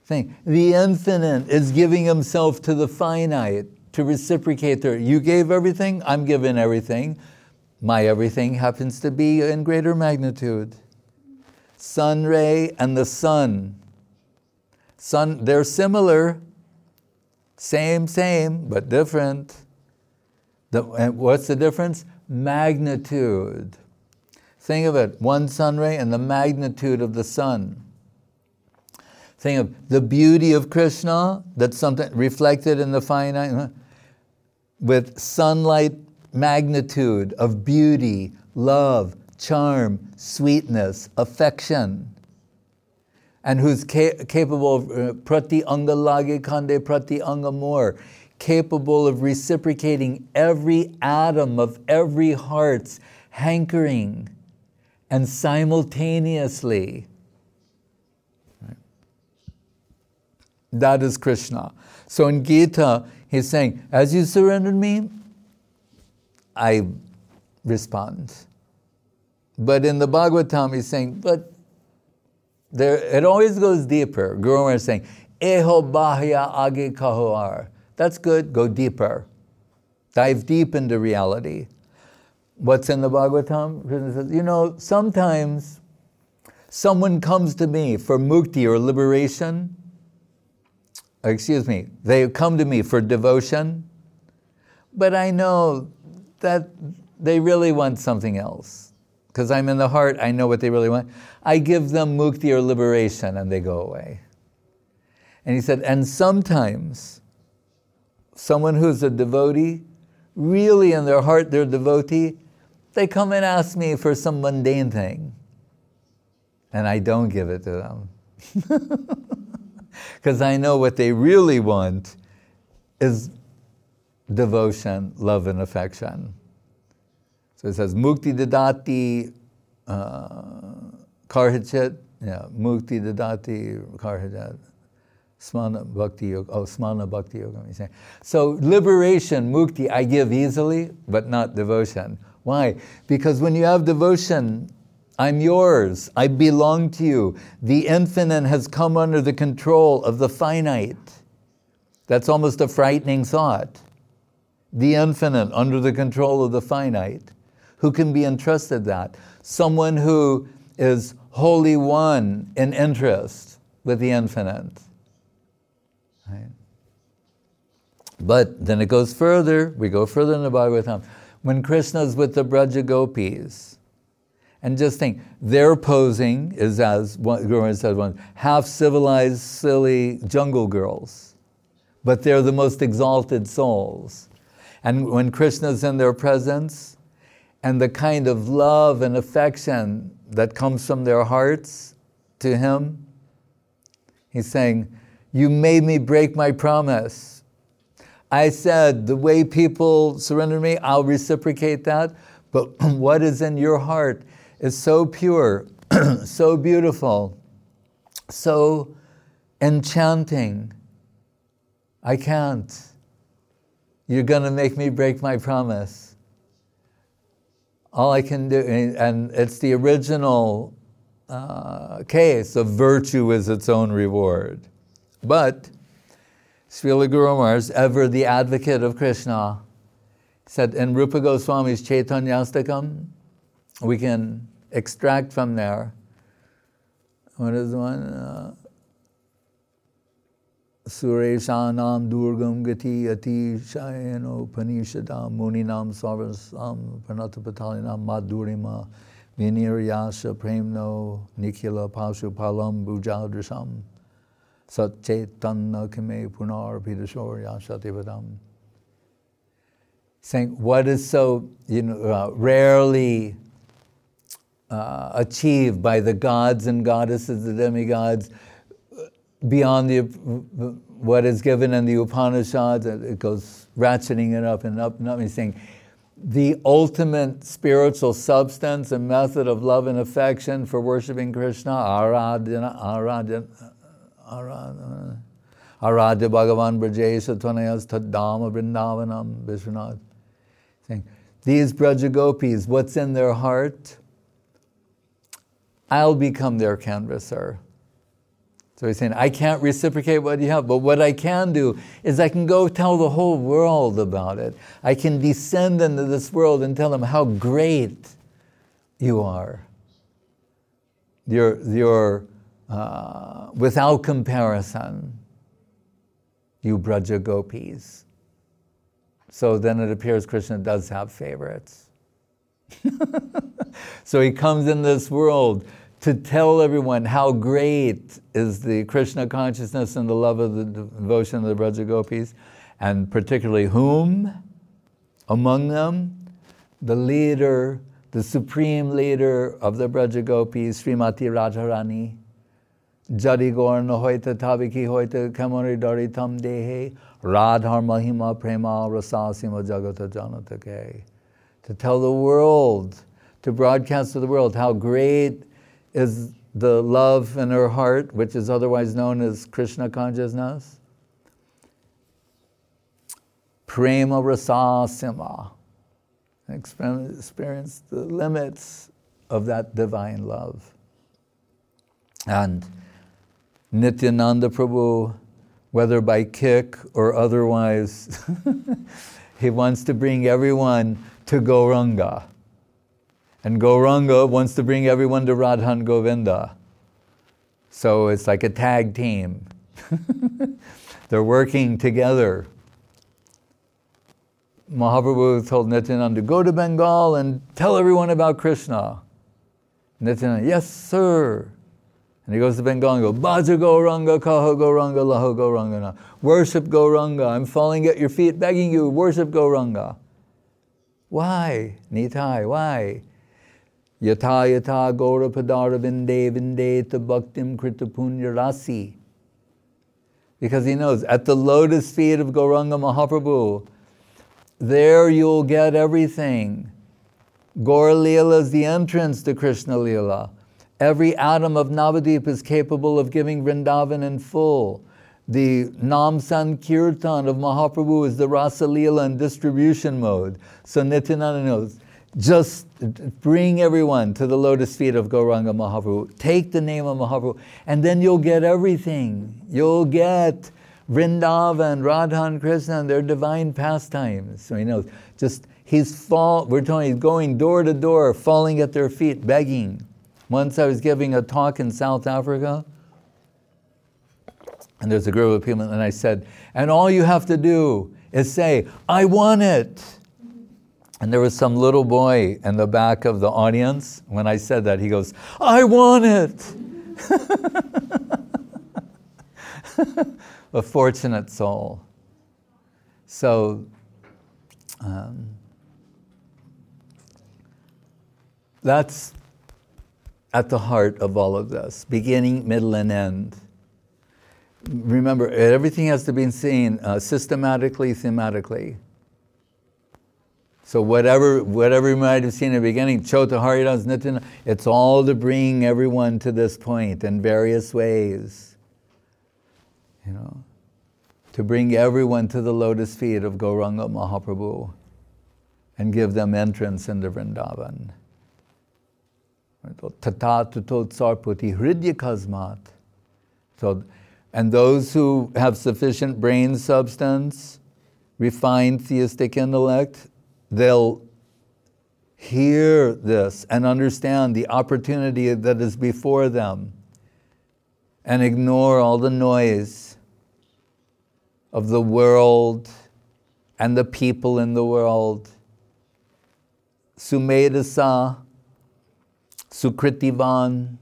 Think, the infinite is giving himself to the finite to reciprocate there. You gave everything, I'm giving everything. My everything happens to be in greater magnitude sun ray and the sun. Sun, they're similar, same, same, but different. The, what's the difference? Magnitude. Think of it one sun ray and the magnitude of the sun. Think of the beauty of Krishna, that's something reflected in the finite, with sunlight magnitude of beauty, love, charm, sweetness, affection, and who's ca- capable of uh, prati anga lage kande prati anga more, capable of reciprocating every atom of every heart's hankering and simultaneously. That is Krishna. So in Gita, he's saying, as you surrendered me, I respond. But in the Bhagavatam, he's saying, but there, it always goes deeper. Guru is saying, Eho bahya age kahoar. That's good, go deeper. Dive deep into reality. What's in the Bhagavatam? Krishna says, you know, sometimes someone comes to me for mukti or liberation. Excuse me, they come to me for devotion, but I know that they really want something else because I'm in the heart, I know what they really want. I give them mukti or liberation and they go away. And he said, and sometimes someone who's a devotee, really in their heart they're devotee, they come and ask me for some mundane thing. And I don't give it to them. [LAUGHS] Because I know what they really want is devotion, love, and affection. So it says, Mukti dadati uh, yeah, Mukti dadati karhichet. Smana Bhakti Yoga, oh, Smana Bhakti Yoga. So liberation, mukti, I give easily, but not devotion. Why? Because when you have devotion, I'm yours, I belong to you. The infinite has come under the control of the finite. That's almost a frightening thought. The infinite under the control of the finite. Who can be entrusted that? Someone who is wholly one in interest with the infinite. Right? But then it goes further, we go further in the Bhagavatam. When Krishna's with the Braja Gopis, and just think, their posing is as what Guru said once, half civilized, silly jungle girls, but they're the most exalted souls. And when Krishna's in their presence, and the kind of love and affection that comes from their hearts to Him, He's saying, you made me break my promise. I said, the way people surrender to me, I'll reciprocate that. But [CLEARS THROAT] what is in your heart is so pure, [CLEARS THROAT] so beautiful, so enchanting. I can't. You're going to make me break my promise. All I can do, and it's the original uh, case of virtue is its own reward. But Srila Guru ever the advocate of Krishna, said in Rupa Goswami's Chaitanyastakam, we can extract from there, what is one? Uh, Sureshanam Durgam Gati Ati Shayano Panishadam Muninam Sarvasam Pranatapatalinam Madhurima Viniryasha Premno Nikila Pashu Palam Kime Punar Pidashorya Shativadam. Saying what is so you know, uh, rarely uh, achieved by the gods and goddesses, the demigods, beyond the, what is given in the Upanishads, it goes ratcheting it up and up and up. He's saying the ultimate spiritual substance and method of love and affection for worshiping Krishna, aradhana, aradhana, Aradha Bhagavan Brajesha Tvanayas Taddama Vrindavanam Vishwanath. Saying, these Brajagopis, what's in their heart? I'll become their canvasser. So he's saying, I can't reciprocate what you have, but what I can do is I can go tell the whole world about it. I can descend into this world and tell them how great you are. Your, your uh, without comparison, you Braja Gopis. So then it appears Krishna does have favorites. [LAUGHS] so he comes in this world to tell everyone how great is the Krishna consciousness and the love of the devotion of the Braja Gopis, and particularly whom? Among them, the leader, the supreme leader of the Braja Gopis, Srimati Radharani, Jari Gorn hoita tabiki hoita kamari dari tam dehe radhar mahima prema rasasima jagata janatake. To tell the world, to broadcast to the world how great is the love in her heart, which is otherwise known as Krishna consciousness. Prema rasasima. Experience the limits of that divine love. And Nityananda Prabhu, whether by kick or otherwise, [LAUGHS] he wants to bring everyone to Gauranga. And Gauranga wants to bring everyone to Radhan Govinda. So it's like a tag team. [LAUGHS] They're working together. Mahaprabhu told Nityananda, go to Bengal and tell everyone about Krishna. Nityananda, yes, sir. And he goes to Bengal and goes, Bhaja Gauranga, Kaha Gauranga, Laho Gauranga. Worship Gauranga. I'm falling at your feet begging you, worship Gauranga. Why? Nitai, why? Yata yata Gaura Padara Vinde Vinde Bhaktim Krita Punya Rasi. because he knows at the lotus feet of Gauranga Mahaprabhu, there you'll get everything. Gaur Leela is the entrance to Krishna Leela. Every atom of Navadip is capable of giving Vrindavan in full. The Nam Sankirtan of Mahaprabhu is the Rasa Leela in distribution mode. So Nityananda knows, just bring everyone to the lotus feet of Gauranga Mahaprabhu. Take the name of Mahaprabhu, and then you'll get everything. You'll get Vrindavan, Radha and Krishna, and their divine pastimes. So he knows, just he's fall, we're telling he's going door to door, falling at their feet, begging. Once I was giving a talk in South Africa, and there's a group of people, and I said, and all you have to do is say, I want it. And there was some little boy in the back of the audience. When I said that, he goes, I want it. [LAUGHS] a fortunate soul. So, um, that's at the heart of all of this beginning, middle, and end. Remember, everything has to be seen uh, systematically, thematically. So whatever, whatever you might have seen in the beginning, Chota Haridas Nitin, it's all to bring everyone to this point in various ways. You know, to bring everyone to the lotus feet of Gauranga Mahaprabhu and give them entrance into Vrindavan. Tata hridya kasmat. So, and those who have sufficient brain substance, refined theistic intellect, they'll hear this and understand the opportunity that is before them and ignore all the noise of the world and the people in the world. Sumedasa, Sukritivan,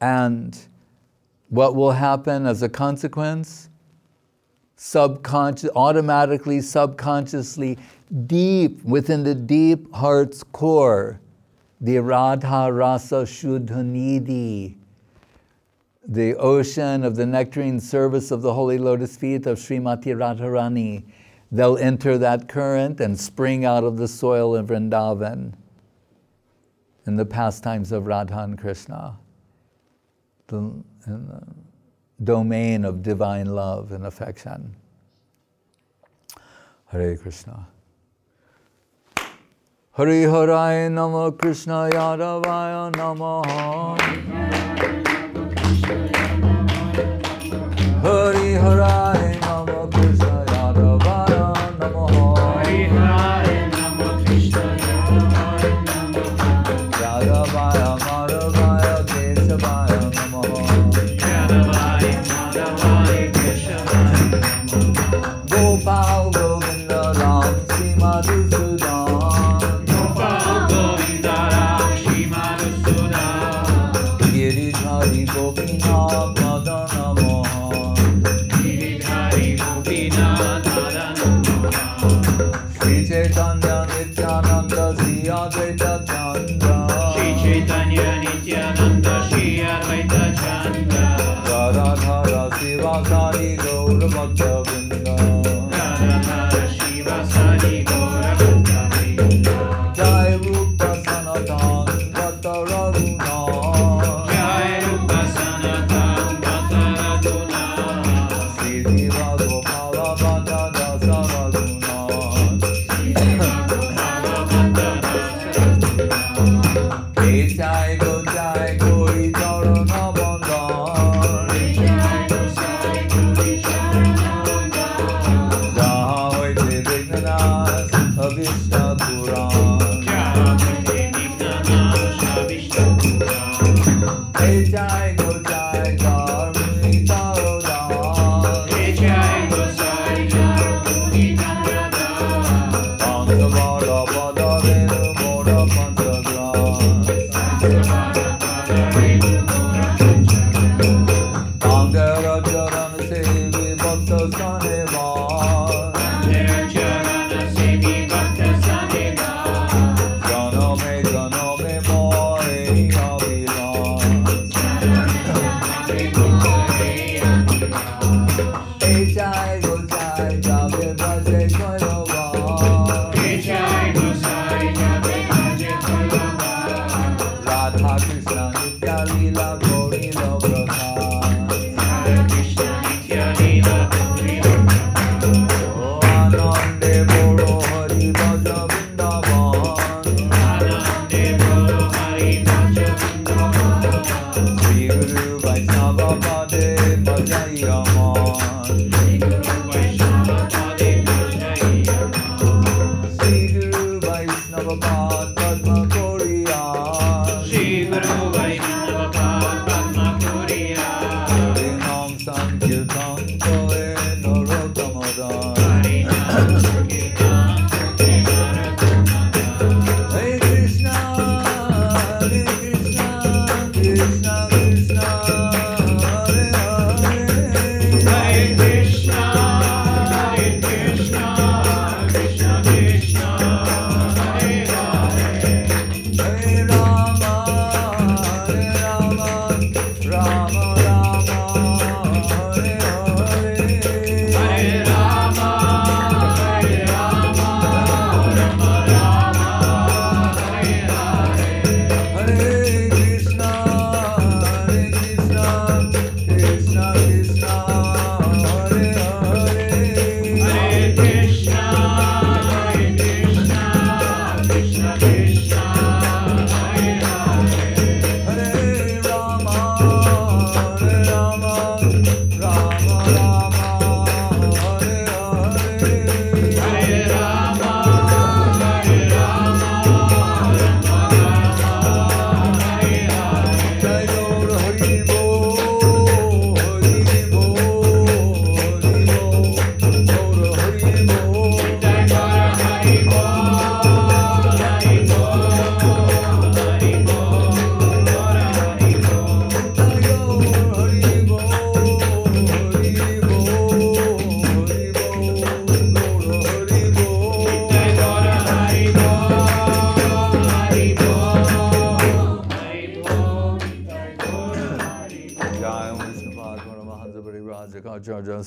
and what will happen as a consequence? Subconscious, automatically, subconsciously, deep within the deep heart's core, the Radha Rasa Sudhanidhi, the ocean of the nectarine service of the holy lotus feet of Srimati Radharani. They'll enter that current and spring out of the soil of Vrindavan in the pastimes of Radha and Krishna, the, in the domain of divine love and affection. Hare Krishna. Hari Harai Nama Krishna Yadavaya Namaha Hari Harai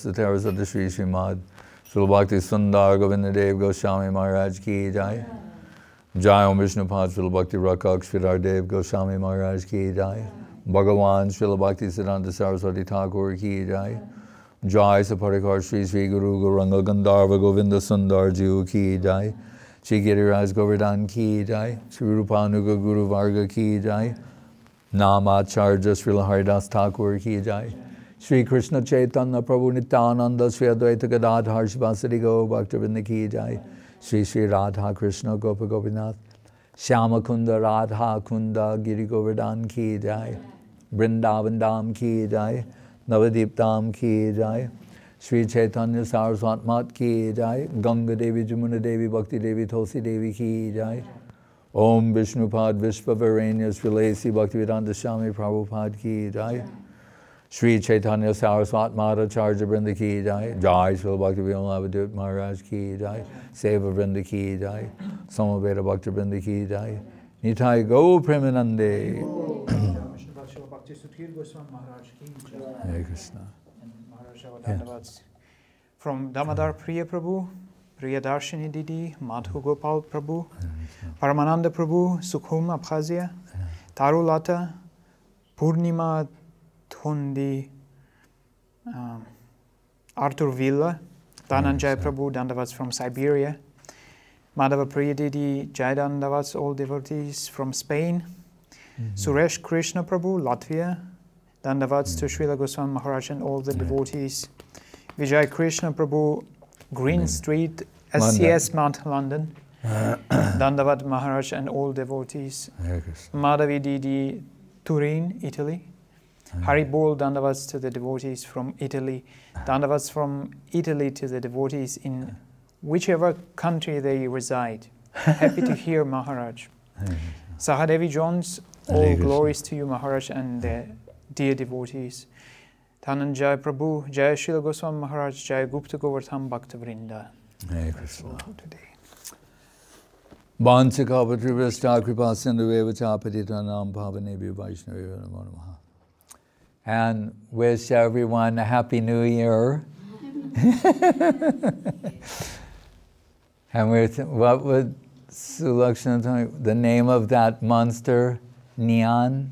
Kacharya Satara Sata Shri Srimad Srila Bhakti Sundar Govinda Dev Goswami Maharaj Ki Jai Jai Om Vishnupad Srila Bhakti Rakak Sridhar Dev Goswami Maharaj Ki Jai Bhagavan Srila Bhakti Siddhanta Saraswati Thakur Ki Jai Jai Saparikar Sri Sri Guru Guranga Gandharva Govinda Sundar Jiu Ki Jai Shri Giriraj Govardhan Ki Jai Shri Rupanuga Guru Varga Ki Jai Namacharya Srila Haridas Thakur Ki Jai Shri Krishna Chaitanya Prabhu Nityananda Sri Advaita Gadadhar Shivasari Go Bhaktavinda Ki Jai Shri Shri Radha Krishna Gopa Gopinath Shyama Kunda Radha Kunda Giri Govardhan Ki Jai Vrindavan Dham Ki Jai Navadip Dham Ki Jai Shri Chaitanya Saraswat Mat Ki Jai Ganga Devi Jamuna Devi Bhakti Devi Tulsi Devi Ki Jai Om Vishnupad Vishvavarenya Srilesi Bhaktivedanta Swami Prabhupada Ki Jai Shri Chaitanya Saraswat Madhacharya Vrinda Ki Jai Jai Srila Bhakti Vimalabhadut Maharaj Ki Jai Seva Vrinda Ki Jai Samaveda Bhakti Vrinda Ki Jai Nitai Go Premanande Vishnu Bhakti Bhakti Sudhir Goswami Maharaj ki jai. Hare Krishna and Maharaj Avadandavats. From Damodar Priya Prabhu, Priya Darshini Didi, Madhu Gopal Prabhu, Paramananda Prabhu, Sukhum Abkhazia, Tarulata, Purnima Thundi, um, Arthur Villa, Dhananjay Prabhu, Dandavats from Siberia, Madhava Priya Didi, Jai Dandavats, all devotees from Spain, Suresh Krishna Prabhu, Latvia, Dandavats to Srila Goswami Maharaj and all the devotees. Vijay Krishna Prabhu, Green Street, SCS Mount London. [COUGHS] Dandavat Maharaj and all devotees. Madhavi Didi, Turin, Italy. Hari Bol Dandavats to the devotees from Italy. Dandavats from Italy to the devotees in whichever country they reside. [LAUGHS] Happy to hear Maharaj. Sahadevi Jones, all glories to you, Maharaj, and the dear devotees. Dhananjay Prabhu, Jai Srila Goswami Maharaj, Jai Gupta Govardhan Bhakta Vrinda. Hare Krishna Today. Vanchakavatrivasta kripa sindhu chapatitanam pavanebhyo vaishnavyo namo namaha. And wish everyone a happy new year. [LAUGHS] and we're th- what would Sulakshana tell me? The name of that monster, Nian?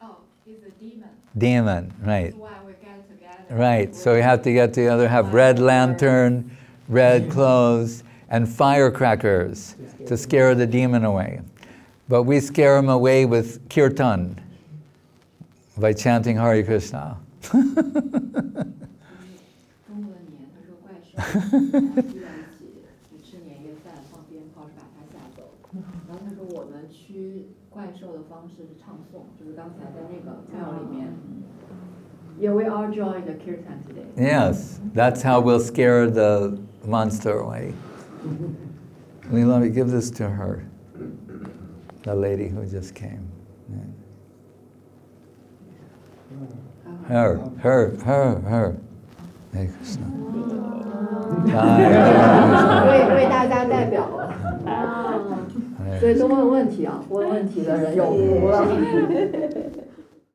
Oh, he's a demon. Demon, right. That's why we get together. Right, so we have to get together, have red lantern, red clothes, and firecrackers to scare the demon away. But we scare him away with kirtan by chanting Hare Krishna. 中国的年，他说怪兽聚在一起只吃年夜饭，放鞭炮是把它吓走。然后他说我们驱怪兽的方式是唱诵，就是刚才在那个庙里面。Yeah, we all join the kirtan today. Yes, that's how we'll scare the monster away. Let me give this to her, the lady who just came. her her her her. 为为大家代表。了所以都问问题啊问问题的人有福了。